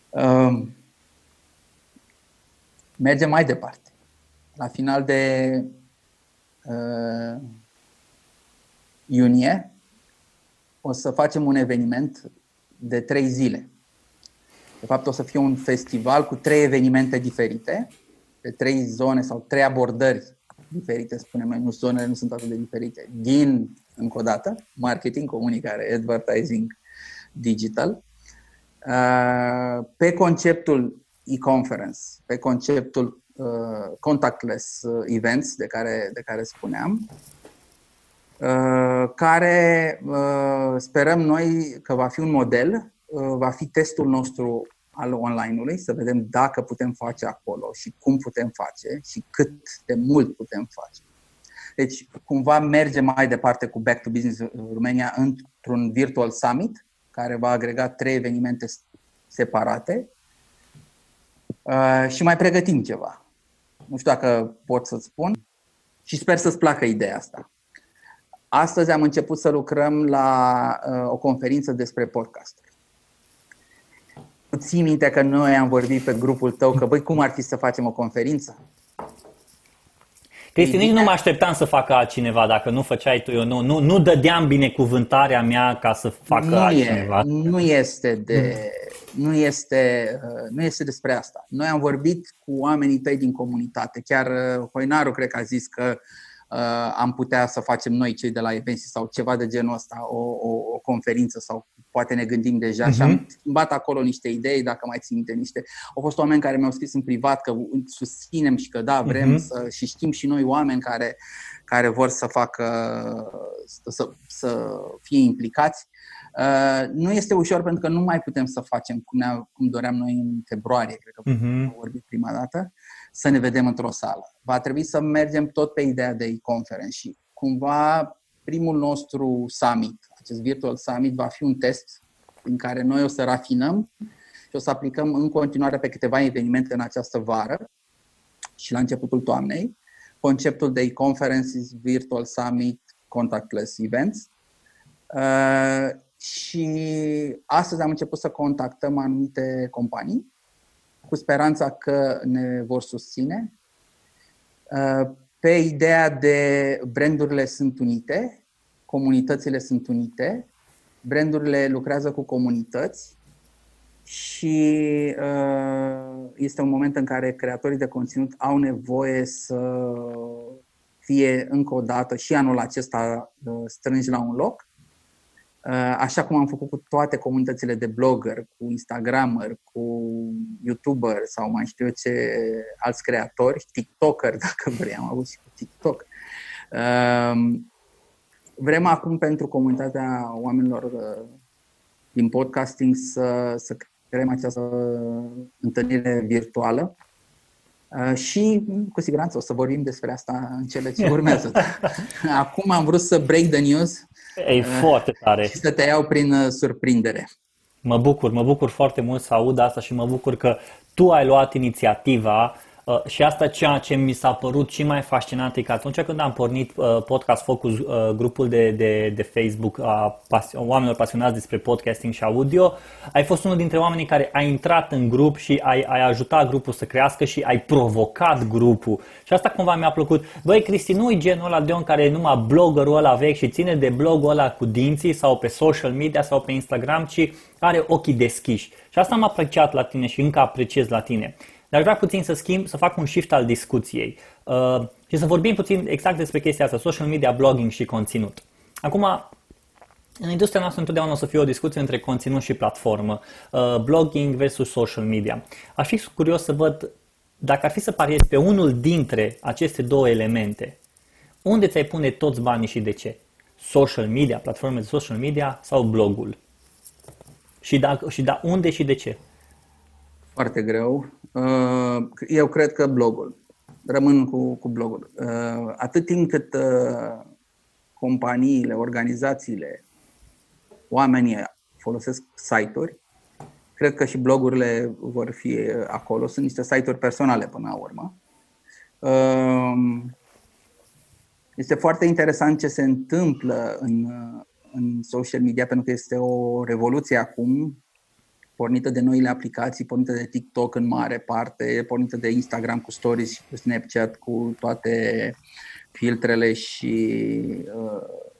Uh, mergem mai departe. La final de uh, iunie o să facem un eveniment de trei zile. De fapt, o să fie un festival cu trei evenimente diferite, pe trei zone sau trei abordări diferite, spunem noi, nu zonele nu sunt atât de diferite, din, încă o dată, marketing, comunicare, advertising, digital, uh, pe conceptul e-conference, pe conceptul uh, contactless uh, events de care, de care spuneam, care sperăm noi că va fi un model, va fi testul nostru al online-ului, să vedem dacă putem face acolo și cum putem face și cât de mult putem face. Deci, cumva merge mai departe cu Back to Business Romania într-un virtual summit care va agrega trei evenimente separate uh, și mai pregătim ceva. Nu știu dacă pot să spun și sper să-ți placă ideea asta. Astăzi am început să lucrăm la uh, o conferință despre podcast ții minte că noi am vorbit pe grupul tău că, băi, cum ar fi să facem o conferință? Cristi, nici nu mă așteptam să facă altcineva dacă nu făceai tu, eu nu, nu, nu dădeam binecuvântarea mea ca să facă nu altcineva. E, nu este de, nu este, nu este despre asta. Noi am vorbit cu oamenii tăi din comunitate. Chiar uh, Hoinaru cred că a zis că uh, am putea să facem noi cei de la Evensi sau ceva de genul ăsta, o, o, o conferință sau poate ne gândim deja uh-huh. și am mhm. schimbat acolo niște idei, dacă mai țin minte niște. Au fost oameni care mi-au scris în privat că susținem și că da, vrem uh-huh. să și știm și noi oameni care, care vor să facă, să, să fie implicați. Uh, nu este ușor pentru că nu mai putem să facem cum, ne cum doream noi în februarie, cred că uh-huh. am vorbit prima dată, să ne vedem într-o sală. Va trebui să mergem tot pe ideea de e-conference și cumva primul nostru summit, acest Virtual Summit, va fi un test în care noi o să rafinăm și o să aplicăm în continuare pe câteva evenimente în această vară și la începutul toamnei conceptul de e-conferences, Virtual Summit, Contactless Events. Uh, și astăzi am început să contactăm anumite companii cu speranța că ne vor susține uh, pe ideea de brandurile sunt unite comunitățile sunt unite, brandurile lucrează cu comunități și uh, este un moment în care creatorii de conținut au nevoie să fie încă o dată și anul acesta uh, strângi la un loc. Uh, așa cum am făcut cu toate comunitățile de blogger, cu Instagrammer, cu YouTuber sau mai știu eu ce alți creatori, TikToker, dacă vrei, am avut și cu TikTok. Vrem acum pentru comunitatea oamenilor uh, din podcasting să, să creăm această întâlnire virtuală uh, și cu siguranță o să vorbim despre asta în cele ce urmează. Acum am vrut să break the news e uh, foarte tare. și să te iau prin surprindere. Mă bucur, mă bucur foarte mult să aud asta și mă bucur că tu ai luat inițiativa Uh, și asta ceea ce mi s-a părut și mai fascinant e că atunci când am pornit uh, podcast Focus, uh, grupul de, de, de Facebook a pas- oamenilor pasionați despre podcasting și audio, ai fost unul dintre oamenii care a intrat în grup și ai, ai ajutat grupul să crească și ai provocat grupul. Și asta cumva mi-a plăcut. Băi, Cristi, nu e genul ăla de om care e numai bloggerul ăla vechi și ține de blogul ăla cu dinții sau pe social media sau pe Instagram, ci are ochii deschiși. Și asta am apreciat la tine și încă apreciez la tine. Dar vreau puțin să schimb, să fac un shift al discuției uh, și să vorbim puțin exact despre chestia asta, social media, blogging și conținut. Acum, în industria noastră întotdeauna o să fie o discuție între conținut și platformă, uh, blogging versus social media. Aș fi curios să văd dacă ar fi să pariezi pe unul dintre aceste două elemente, unde ți-ai pune toți banii și de ce? Social media, platforme de social media sau blogul? Și, dacă, și da, unde și de ce? Foarte greu. Uh, eu cred că blogul. rămân cu, cu blogul. Atât timp cât companiile, organizațiile, oamenii folosesc site-uri, cred că și blogurile vor fi acolo. Sunt niște site-uri personale până la urmă. Este foarte interesant ce se întâmplă în, în social media, pentru că este o revoluție acum, pornită de noile aplicații, pornită de TikTok în mare parte, pornită de Instagram cu stories, cu Snapchat, cu toate filtrele și uh,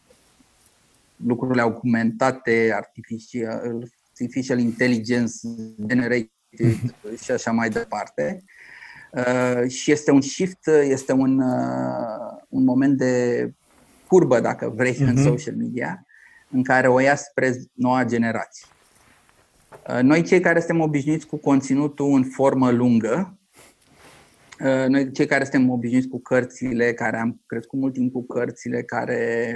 lucrurile augmentate, artificial, artificial intelligence generated și așa mai departe. Uh, și este un shift, este un, uh, un moment de curbă, dacă vrei, uh-huh. în mhm. social media, în care o ia spre noua generație. Uh, noi, cei care suntem obișnuiți cu conținutul în formă lungă, Uh, noi, cei care suntem obișnuiți cu cărțile, care am crescut mult timp cu cărțile, care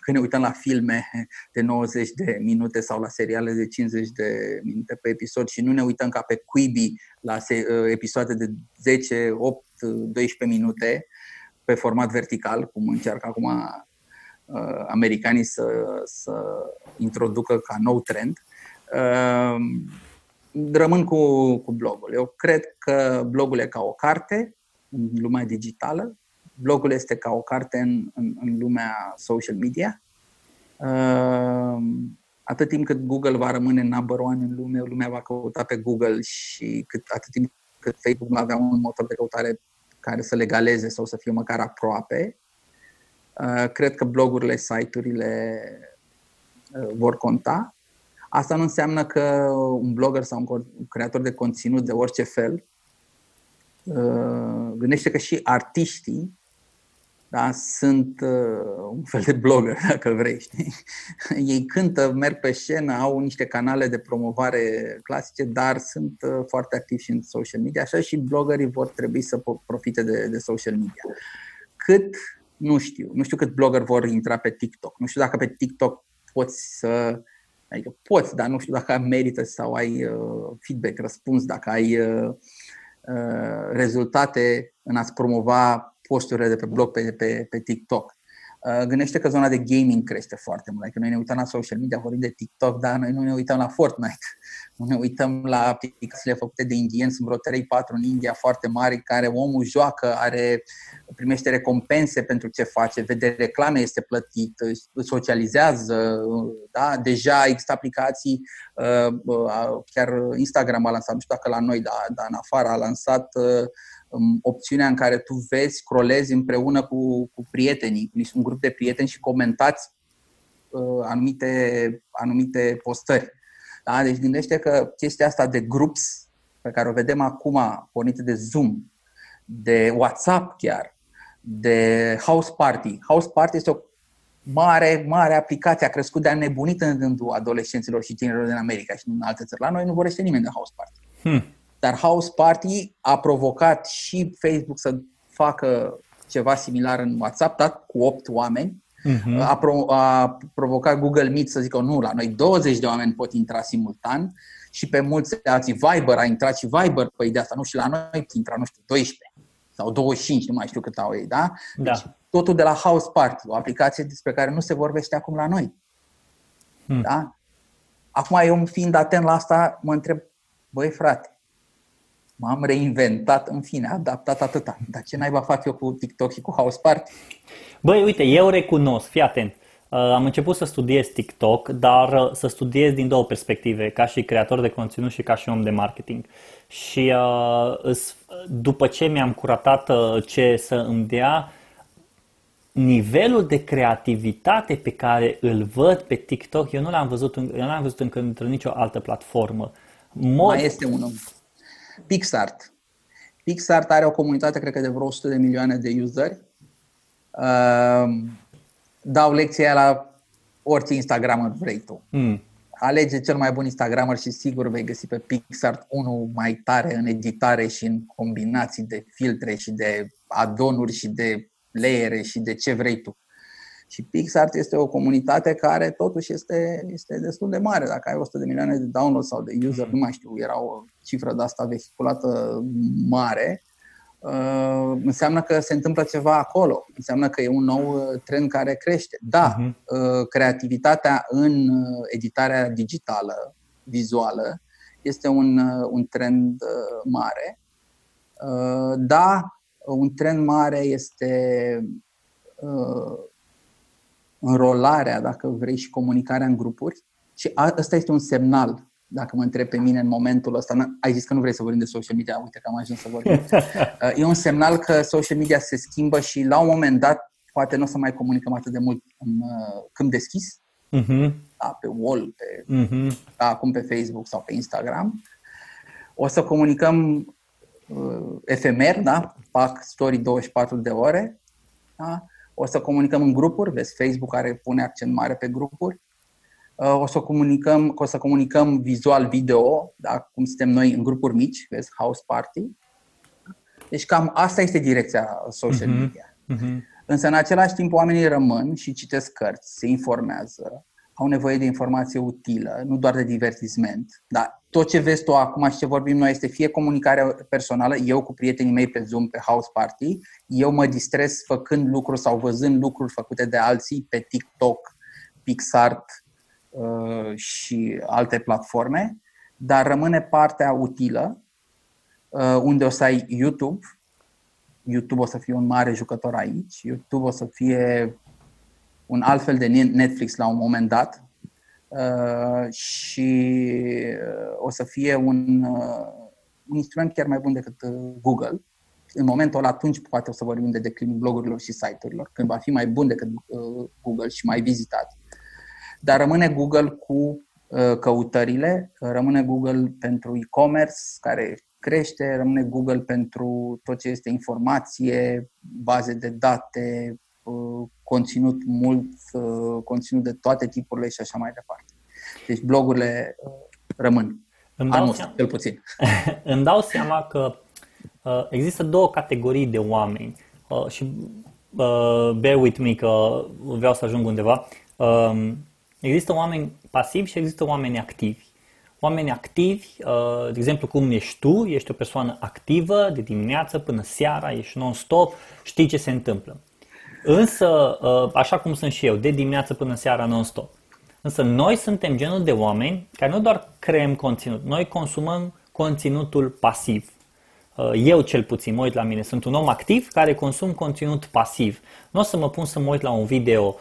când ne uităm la filme de 90 de minute sau la seriale de 50 de minute pe episod și nu ne uităm ca pe Quibi la uh, episoade de 10, 8, 12 minute pe format vertical, cum încearcă acum uh, americanii să, să introducă ca nou trend rămân cu, cu blogul. Eu cred că blogul e ca o carte în lumea digitală, blogul este ca o carte în, în, în lumea social media. Uh, atât timp cât Google va rămâne number one în lume, lumea va căuta pe Google și cât, atât timp cât Facebook va avea un motor de căutare care să legaleze sau să fie măcar aproape, uh, cred că blogurile, site-urile uh, vor conta Asta nu înseamnă că un blogger sau un creator de conținut de orice fel uh, gândește că și artiștii da, sunt uh, un fel de blogger, dacă vrei. Știi? Ei cântă, merg pe scenă, au niște canale de promovare clasice, dar sunt uh, foarte activi și în social media, așa și bloggerii vor trebui să profite de, de social media. Cât, nu știu. Nu știu cât blogger vor intra pe TikTok. Nu știu dacă pe TikTok poți să Adică poți, dar nu știu dacă merită sau ai uh, feedback, răspuns, dacă ai uh, uh, rezultate în a-ți promova posturile de pe blog pe, pe, pe TikTok. Uh, gândește că zona de gaming crește foarte mult. Adică noi ne uităm la social media, vorbim de TikTok, dar noi nu ne uităm la Fortnite. Nu ne uităm la aplicațiile făcute de indieni, sunt vreo 3-4 în India foarte mari, care omul joacă, are, primește recompense pentru ce face, vede reclame, este plătit, socializează. Da? Deja există aplicații, uh, uh, chiar Instagram a lansat, nu știu dacă la noi, dar, dar în afară a lansat Um, opțiunea în care tu vezi, scrollezi împreună cu, cu prietenii, cu un grup de prieteni și comentați uh, anumite, anumite postări. Da? Deci gândește că chestia asta de groups pe care o vedem acum, pornită de Zoom, de WhatsApp chiar, de House Party. House Party este o mare, mare aplicație, a crescut de-a nebunit în rândul adolescenților și tinerilor din America și din alte țări. La noi nu vorbește nimeni de House Party. Hmm. Dar House Party a provocat și Facebook să facă ceva similar în WhatsApp, dat cu 8 oameni. Uh-huh. A, pro- a provocat Google Meet să zică nu, la noi 20 de oameni pot intra simultan și pe mulți alții Viber a intrat și Viber pe ideea asta, nu, și la noi intra, nu știu, 12 sau 25, nu mai știu cât au ei, da? da. Deci totul de la House Party, o aplicație despre care nu se vorbește acum la noi. Hmm. Da? Acum eu fiind atent la asta, mă întreb, băi frate, m-am reinventat, în fine, adaptat atâta. Dar ce naiba fac eu cu TikTok și cu House Party? Băi, uite, eu recunosc, fii atent. Uh, am început să studiez TikTok, dar uh, să studiez din două perspective, ca și creator de conținut și ca și om de marketing. Și uh, după ce mi-am curatat ce să îmi dea, nivelul de creativitate pe care îl văd pe TikTok, eu nu l-am văzut, eu nu l-am văzut încă într-o nicio altă platformă. Mod... Mai este unul. PixArt. PixArt are o comunitate, cred că de vreo 100 de milioane de useri. Uh, dau lecția la orice Instagramer vrei tu. Mm. Alege cel mai bun Instagramer și sigur vei găsi pe PixArt unul mai tare în editare și în combinații de filtre și de adonuri și de layere și de ce vrei tu. Și PixArt este o comunitate care totuși este, este destul de mare. Dacă ai 100 de milioane de download sau de user, nu mai știu, era o cifră de asta vehiculată mare. uh, înseamnă că se întâmplă ceva acolo, înseamnă că e un nou uh, trend care crește. Da, uh-huh. uh, creativitatea în uh, editarea digitală, vizuală, este un, uh, un trend uh, mare. Uh, da, un trend mare este uh, înrolarea, dacă vrei, și comunicarea în grupuri. Și ăsta este un semnal dacă mă întreb pe mine în momentul ăsta, ai zis că nu vrei să vorbim de social media, uite că am ajuns să vorbim. Uh, e un semnal că social media se schimbă și la un moment dat poate nu o să mai comunicăm atât de mult în uh, câmp deschis, uh-huh. da, pe wall, pe, uh-huh. da, acum pe Facebook sau pe Instagram. O să comunicăm uh, efemer, da? fac story 24 de ore. Da? O să comunicăm în grupuri, vezi, Facebook care pune accent mare pe grupuri. Uh, o să comunicăm, o să comunicăm vizual video, da? cum suntem noi în grupuri mici, vezi, house party. Deci cam asta este direcția social mhm. media. Uh-huh. Însă în același timp oamenii rămân și citesc cărți, se informează, au nevoie de informație utilă, nu doar de divertisment. Dar tot ce vezi tu acum și ce vorbim noi este fie comunicare personală, eu cu prietenii mei pe Zoom, pe House Party, eu mă distrez făcând lucruri sau văzând lucruri făcute de alții pe TikTok, PixArt, Uh, și alte platforme, dar rămâne partea utilă, uh, unde o să ai YouTube. YouTube o să fie un mare jucător aici. YouTube o să fie un alt fel de Netflix la un moment dat uh, și o să fie un, un instrument chiar mai bun decât Google. În momentul ăla, atunci poate o să vorbim de declinul blogurilor și site-urilor, când va fi mai bun decât Google și mai vizitat dar rămâne Google cu uh, căutările, rămâne Google pentru e-commerce care crește, rămâne Google pentru tot ce este informație, baze de date, uh, conținut mult, uh, conținut de toate tipurile și așa mai departe. Deci blogurile rămân. Îmi dau Anul seama, cel puțin. Îmi dau seama că există două categorii de oameni și bear with me că vreau să ajung undeva. Um, Există oameni pasivi și există oameni activi. Oameni activi, uh, de exemplu cum ești tu, ești o persoană activă de dimineață până seara, ești non-stop, știi ce se întâmplă. Însă, uh, așa cum sunt și eu, de dimineață până seara non-stop. Însă noi suntem genul de oameni care nu doar creăm conținut, noi consumăm conținutul pasiv. Uh, eu cel puțin mă uit la mine, sunt un om activ care consum conținut pasiv. Nu o să mă pun să mă uit la un video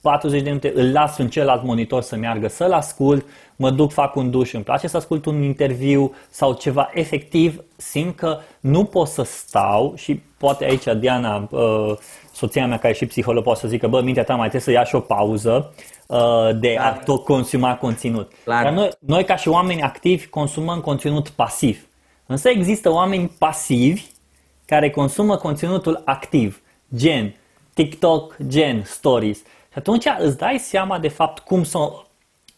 40 de minute, îl las în celălalt monitor să meargă, să-l ascult, mă duc, fac un duș, îmi place să ascult un interviu sau ceva efectiv, simt că nu pot să stau și poate aici Diana, uh, soția mea care e și psiholog, poate să zică, bă, mintea ta mai trebuie să ia și o pauză uh, de Clar. a tot consuma conținut. Clar. Dar noi, noi ca și oameni activi consumăm conținut pasiv. Însă există oameni pasivi care consumă conținutul activ, gen TikTok, gen stories. Și atunci îți dai seama de fapt cum să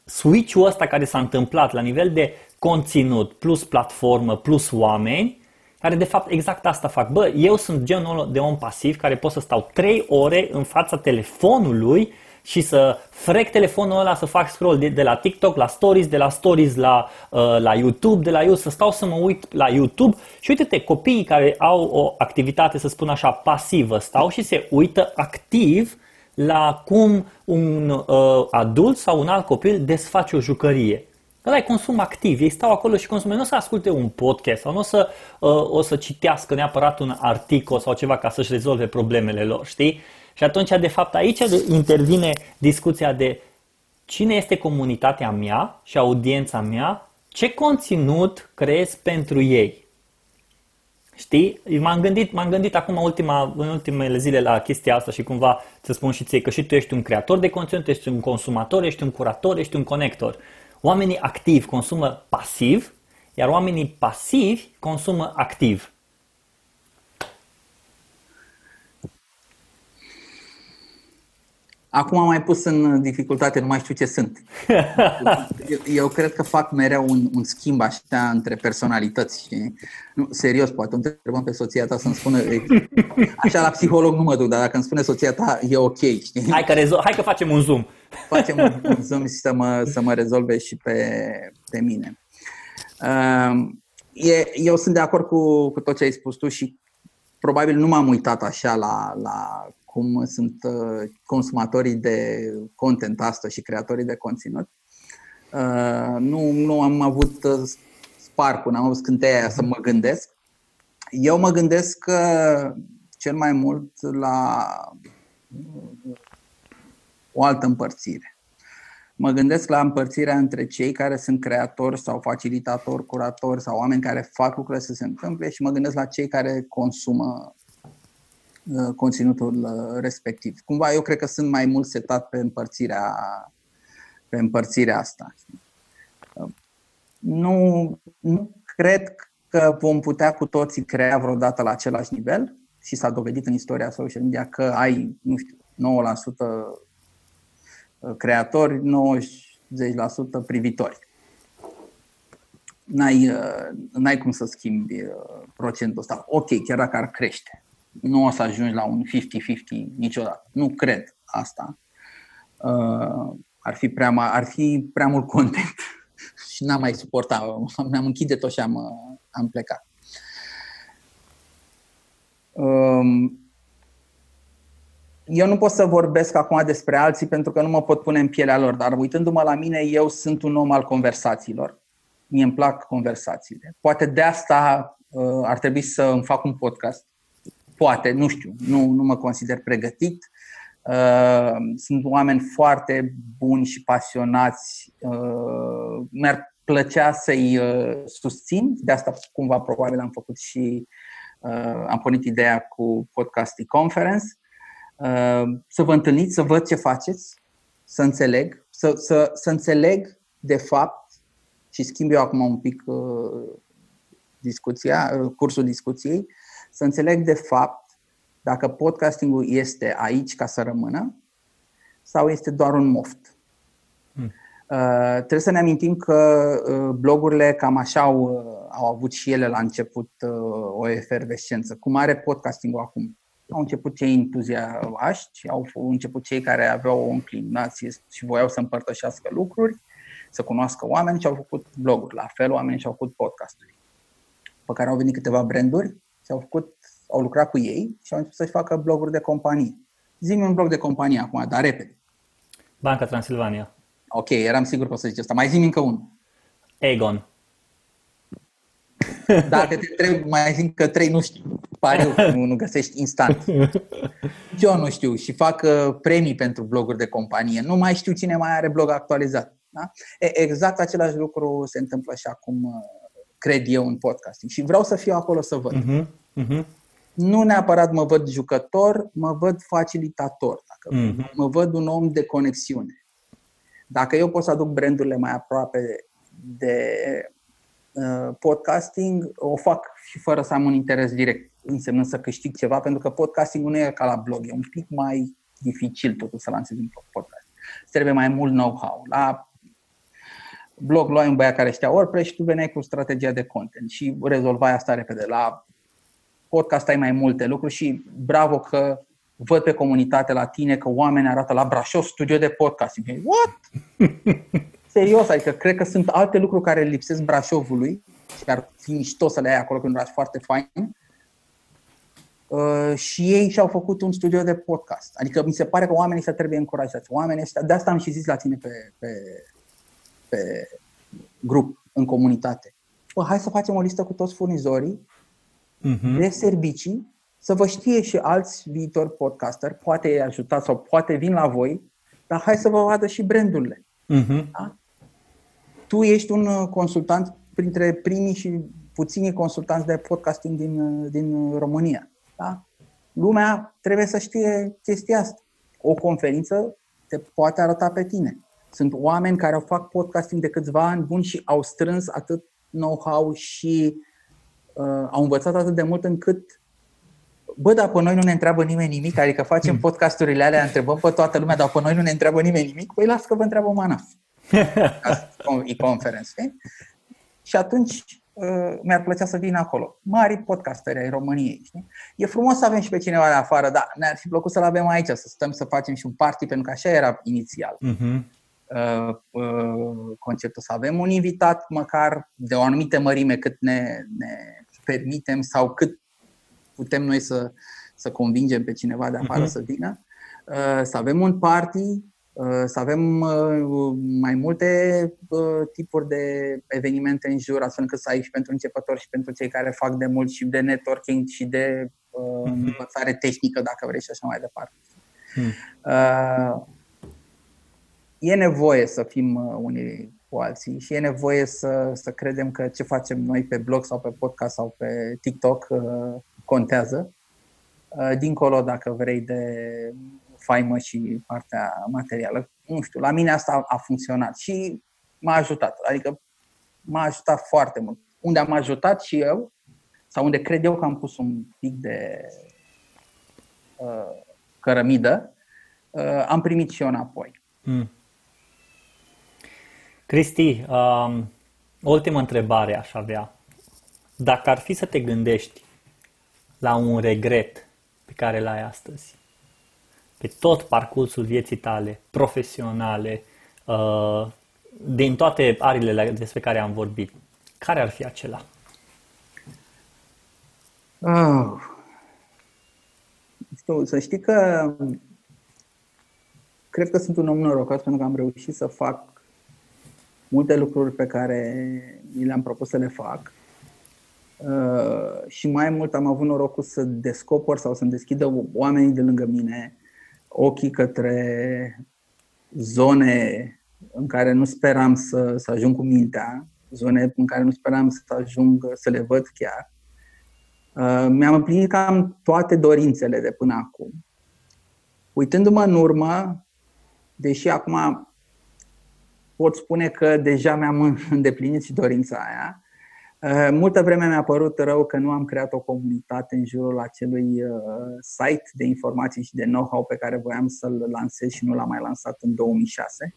switch-ul ăsta care s-a întâmplat la nivel de conținut plus platformă plus oameni, care de fapt exact asta fac. Bă, eu sunt genul de om pasiv care pot să stau 3 ore în fața telefonului și să frec telefonul ăla să fac scroll de, de la TikTok la Stories, de la Stories la, uh, la YouTube, de la YouTube să stau să mă uit la YouTube și uite-te, copiii care au o activitate, să spun așa, pasivă, stau și se uită activ la cum un uh, adult sau un alt copil desface o jucărie. Ăla e consum activ, ei stau acolo și consumă, nu o să asculte un podcast sau nu o să, uh, o să citească neapărat un articol sau ceva ca să-și rezolve problemele lor, știi? Și atunci, de fapt, aici intervine discuția de cine este comunitatea mea și audiența mea, ce conținut creez pentru ei. Știi? M-am gândit, m-am gândit acum ultima, în ultimele zile la chestia asta și cumva să spun și ție că și tu ești un creator de conținut, ești un consumator, ești un curator, ești un conector. Oamenii activi consumă pasiv, iar oamenii pasivi consumă activ. Acum am mai pus în dificultate, nu mai știu ce sunt. Eu cred că fac mereu un, un schimb așa între personalități. Și, nu, serios, poate întrebăm pe soția ta să-mi spună, așa la psiholog nu mă duc, dar dacă îmi spune soția ta, e ok. Știi? Hai, că rezo- hai că facem un zoom. Facem un, un zoom și să mă, să mă rezolve și pe, pe mine. Uh, e, eu sunt de acord cu, cu tot ce ai spus tu și probabil nu m-am uitat așa la, la cum sunt uh, consumatorii de content astăzi și creatorii de conținut. Uh, nu, nu am avut uh, sparcul, n-am avut scânteia aia să mă gândesc. Eu mă gândesc că cel mai mult la o altă împărțire. Mă gândesc la împărțirea între cei care sunt creatori sau facilitatori, curatori sau oameni care fac lucrurile să se întâmple și mă gândesc la cei care consumă uh, conținutul uh, respectiv. Cumva eu cred că sunt mai mult setat pe împărțirea, pe împărțirea asta. Nu, nu cred că vom putea cu toții crea vreodată la același nivel și s-a dovedit în istoria social media că ai, nu știu, 9% creatori, 90% privitori. N-ai, n-ai cum să schimbi uh, procentul ăsta. Ok, chiar dacă ar crește. Nu o să ajungi la un 50-50 niciodată. Nu cred asta. Uh, ar fi prea, ar fi prea mult content și n-am mai suportat. Ne-am închide tot și am, am plecat. Um, eu nu pot să vorbesc acum despre alții pentru că nu mă pot pune în pielea lor, dar uitându-mă la mine, eu sunt un om al conversațiilor. Mie îmi plac conversațiile. Poate de asta uh, ar trebui să îmi fac un podcast. Poate, nu știu, nu, nu mă consider pregătit. Uh, sunt oameni foarte buni și pasionați. Uh, mi-ar plăcea să-i susțin, de asta cumva probabil am făcut și am pornit ideea cu Podcasting Conference Ehm, să vă întâlniți, să văd ce faceți, să înțeleg, să, să, să înțeleg de fapt și schimb eu acum un pic uh, discuția, uh, cursul discuției, să înțeleg de fapt dacă podcastingul este aici ca să rămână sau este doar un moft. Hmm. Uh, trebuie să ne amintim că uh, blogurile cam așa au, uh, au avut și ele la început uh, o efervescență. Cum are podcastingul acum? Au început cei entuziaști, au început cei care aveau o înclinație și voiau să împărtășească lucruri, să cunoască oameni și au făcut bloguri. La fel, oamenii și-au făcut podcasturi. Pe care au venit câteva branduri și au, făcut, au lucrat cu ei și au început să-și facă bloguri de companie. Zi-mi un blog de companie acum, dar repede. Banca Transilvania. Ok, eram sigur că o să zici asta. Mai zi încă unul. Egon. Dacă te întreb, mai zic că trei nu știu. Pariu, nu, nu găsești instant. Eu nu știu și fac uh, premii pentru bloguri de companie. Nu mai știu cine mai are blog actualizat. Da? E, exact același lucru se întâmplă și acum, uh, cred eu, în podcasting. Și vreau să fiu acolo să văd. Uh-huh. Uh-huh. Nu neapărat mă văd jucător, mă văd facilitator. Dacă uh-huh. Mă văd un om de conexiune. Dacă eu pot să aduc brandurile mai aproape de Uh, podcasting o fac și fără să am un interes direct, însemnând să câștig ceva, pentru că podcasting nu e ca la blog, e un pic mai dificil totul să lansezi un podcast. trebuie mai mult know-how. La blog luai un băiat care știa WordPress și tu veneai cu strategia de content și rezolvai asta repede. La podcast ai mai multe lucruri și bravo că văd pe comunitate la tine că oameni arată la Brașov studio de podcasting. What? serios, adică cred că sunt alte lucruri care lipsesc Brașovului și ar fi mișto să le ai acolo, că un oraș foarte fain. Uh, și ei și-au făcut un studio de podcast. Adică mi se pare că oamenii ăștia trebuie încurajați. Oamenii ăștia, de asta am și zis la tine pe, pe, pe grup, în comunitate. Bă, hai să facem o listă cu toți furnizorii uh-huh. de servicii, să vă știe și alți viitori podcaster, poate îi ajutați sau poate vin la voi, dar hai să vă vadă și brandurile. Uh-huh. Da? tu ești un uh, consultant printre primii și puțini consultanți de podcasting din, uh, din România. Da? Lumea trebuie să știe chestia asta. O conferință te poate arăta pe tine. Sunt oameni care au fac podcasting de câțiva ani buni și au strâns atât know-how și uh, au învățat atât de mult încât Bă, dar pe noi nu ne întreabă nimeni nimic, adică facem podcasturile alea, întrebăm pe toată lumea, dar pe noi nu ne întreabă nimeni nimic, păi las că vă întreabă Manaf e-conference. Și atunci uh, mi-ar plăcea să vin acolo. Mari podcasteri ai României. Știi? E frumos să avem și pe cineva de afară, dar ne-ar fi plăcut să-l avem aici, să stăm să facem și un party, pentru că așa era inițial. Uh-huh. Uh, uh, conceptul, să avem un invitat măcar de o anumită mărime cât ne, ne permitem sau cât putem noi să, să convingem pe cineva de afară uh-huh. să vină, uh, să avem un party, uh, să avem uh, mai multe tipuri de evenimente în jur, astfel încât să ai și pentru începători și pentru cei care fac de mult și de networking și de uh, învățare tehnică, dacă vrei, și așa mai departe. Uh, e nevoie să fim unii cu alții și e nevoie să, să credem că ce facem noi pe blog sau pe podcast sau pe TikTok uh, contează. Uh, dincolo, dacă vrei, de faimă și partea materială. Nu știu, la mine asta a funcționat și m-a ajutat. Adică m-a ajutat foarte mult. Unde am ajutat și eu, sau unde cred eu că am pus un pic de uh, cărămidă, uh, am primit și eu înapoi. Mm. Cristi, um, ultimă întrebare aș avea. Dacă ar fi să te gândești la un regret pe care l ai astăzi, pe tot parcursul vieții tale, profesionale, uh, din toate arile despre care am vorbit, care ar fi acela? Oh. Să știi că cred că sunt un om norocos pentru că am reușit să fac multe lucruri pe care mi le-am propus să le fac. Uh, și mai mult am avut norocul să descoper sau să-mi deschidă oamenii de lângă mine ochii către zone în care nu speram să, să ajung cu mintea, zone în care nu speram să ajung să le văd chiar. Uh, mi-am împlinit cam toate dorințele de până acum. Uitându-mă în urmă, deși acum pot spune că deja mi-am îndeplinit și dorința aia. Uh, multă vreme mi-a părut rău că nu am creat o comunitate în jurul acelui uh, site de informații și de know-how pe care voiam să-l lansez și nu l-am mai lansat în 2006.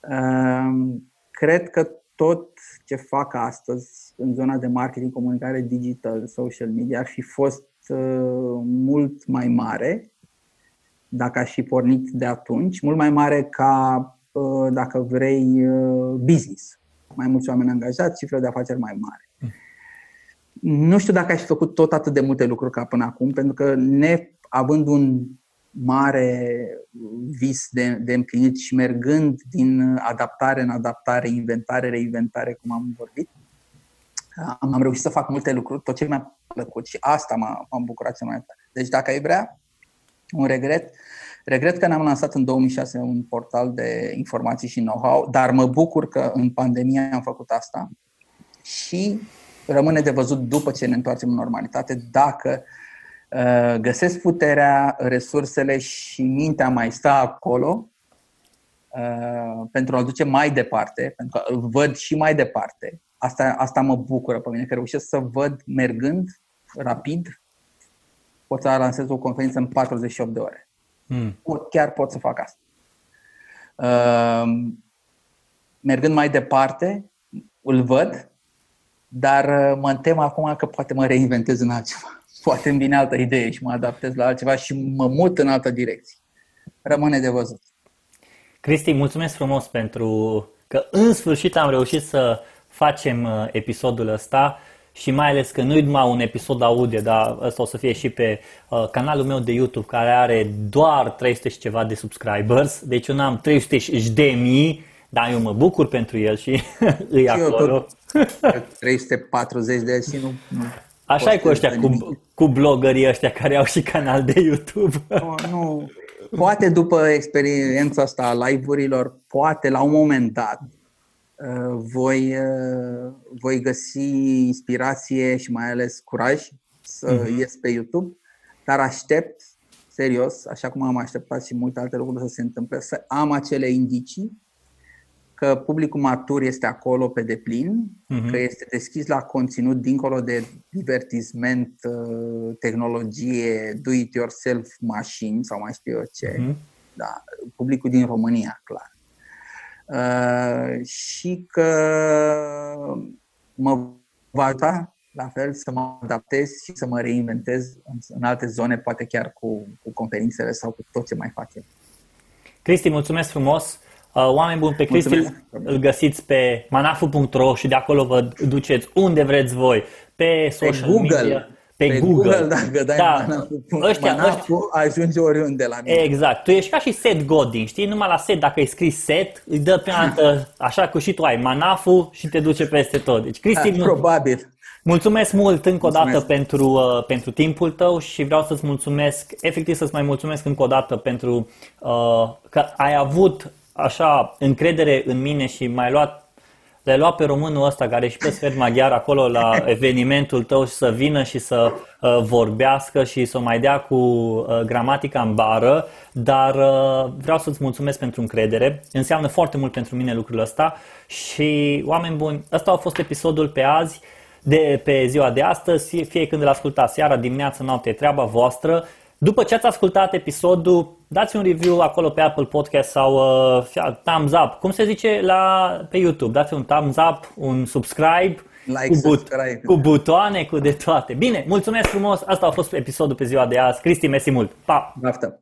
Uh, cred că tot ce fac astăzi în zona de marketing, comunicare digital, social media ar fi fost mult mai mare dacă aș fi pornit de atunci, mult mai mare ca Uh, dacă vrei, uh, business. Mai mulți oameni angajați, cifre de afaceri mai mari. Nu știu dacă aș fi făcut tot atât de multe lucruri ca până acum, pentru că ne având un mare vis de, de împlinit și mergând din adaptare în adaptare, inventare, reinventare, cum am vorbit, am, am reușit să fac multe lucruri, tot ce mi-a plăcut și asta m-a, m-a bucurat cel mai tare. Deci dacă ai vrea, un regret, uh, Regret că n-am lansat în 2006 un portal de informații și know-how, dar mă bucur că în pandemie am făcut asta și rămâne de văzut după ce ne întoarcem în normalitate dacă uh, găsesc puterea, resursele și mintea mai sta acolo uh, pentru a duce mai departe, pentru că îl văd și mai departe. Asta, asta mă bucură pe mine, că reușesc să văd mergând rapid, pot să lansez o conferință în 48 de ore. Mm. Pot, chiar pot să fac asta. Uh, mergând mai departe, îl văd, dar uh, mă tem acum că poate mă reinventez în altceva. Poate îmi vine altă idee și mă adaptez la altceva și mă mut în altă direcție. Rămâne de văzut. Cristi, mulțumesc frumos pentru că în sfârșit am reușit să facem uh, episodul ăsta și mai ales că nu e numai un episod audio, dar ăsta o să fie și pe uh, canalul meu de YouTube care are doar 300 și ceva de subscribers, deci eu n-am 300 de mii, dar eu mă bucur pentru el și îi acolo. 340 de și nu, nu Așa e cu ăștia, cu, cu blogării ăștia care au și canal de YouTube. Nu, nu. Poate după experiența asta a live-urilor, poate la un moment dat, Uh, voi, uh, voi găsi inspirație și mai ales curaj să uh-huh. ies pe YouTube, dar aștept, serios, așa cum am așteptat și multe alte lucruri să se întâmple, să am acele indicii că publicul matur este acolo pe deplin, uh-huh. că este deschis la conținut dincolo de divertisment, uh, tehnologie, do-it-yourself mașini sau mai știu eu ce. Uh-huh. Da, publicul din România, clar. Uh, și că mă va ajuta la fel să mă adaptez și să mă reinventez în alte zone, poate chiar cu, cu conferințele sau cu tot ce mai fac eu. Cristi, mulțumesc frumos! Uh, oameni buni, pe Cristi îl găsiți pe manafu.ro și de acolo vă duceți unde vreți voi, pe social pe Google. media. Pe, pe Google, Google, dacă dai da. Manafu, ăștia, Manafu ăștia, ajunge oriunde la mine. Exact. Tu ești ca și Set Godin, știi? Numai la Set, dacă ai scris Set, îi dă pe altă, așa că și tu ai Manafu și te duce peste tot. Deci, Cristi, da, probabil. Mulțumesc mult încă o dată pentru, uh, pentru timpul tău și vreau să-ți mulțumesc, efectiv să-ți mai mulțumesc încă o dată pentru uh, că ai avut așa încredere în mine și mai luat le-ai luat pe românul ăsta care și pe sfert maghiar acolo la evenimentul tău și să vină și să uh, vorbească și să o mai dea cu uh, gramatica în bară, dar uh, vreau să-ți mulțumesc pentru încredere. Înseamnă foarte mult pentru mine lucrul ăsta și oameni buni, ăsta a fost episodul pe azi de pe ziua de astăzi, fie când îl ascultați seara, dimineața, noapte, treaba voastră. După ce ați ascultat episodul, dați un review acolo pe Apple Podcast sau uh, thumbs up. Cum se zice la, pe YouTube? Dați un thumbs up, un subscribe, like, cu, but, subscribe. cu butoane, cu de toate. Bine, mulțumesc frumos. Asta a fost episodul pe ziua de azi. Cristi, mersi mult. Pa! Baftă!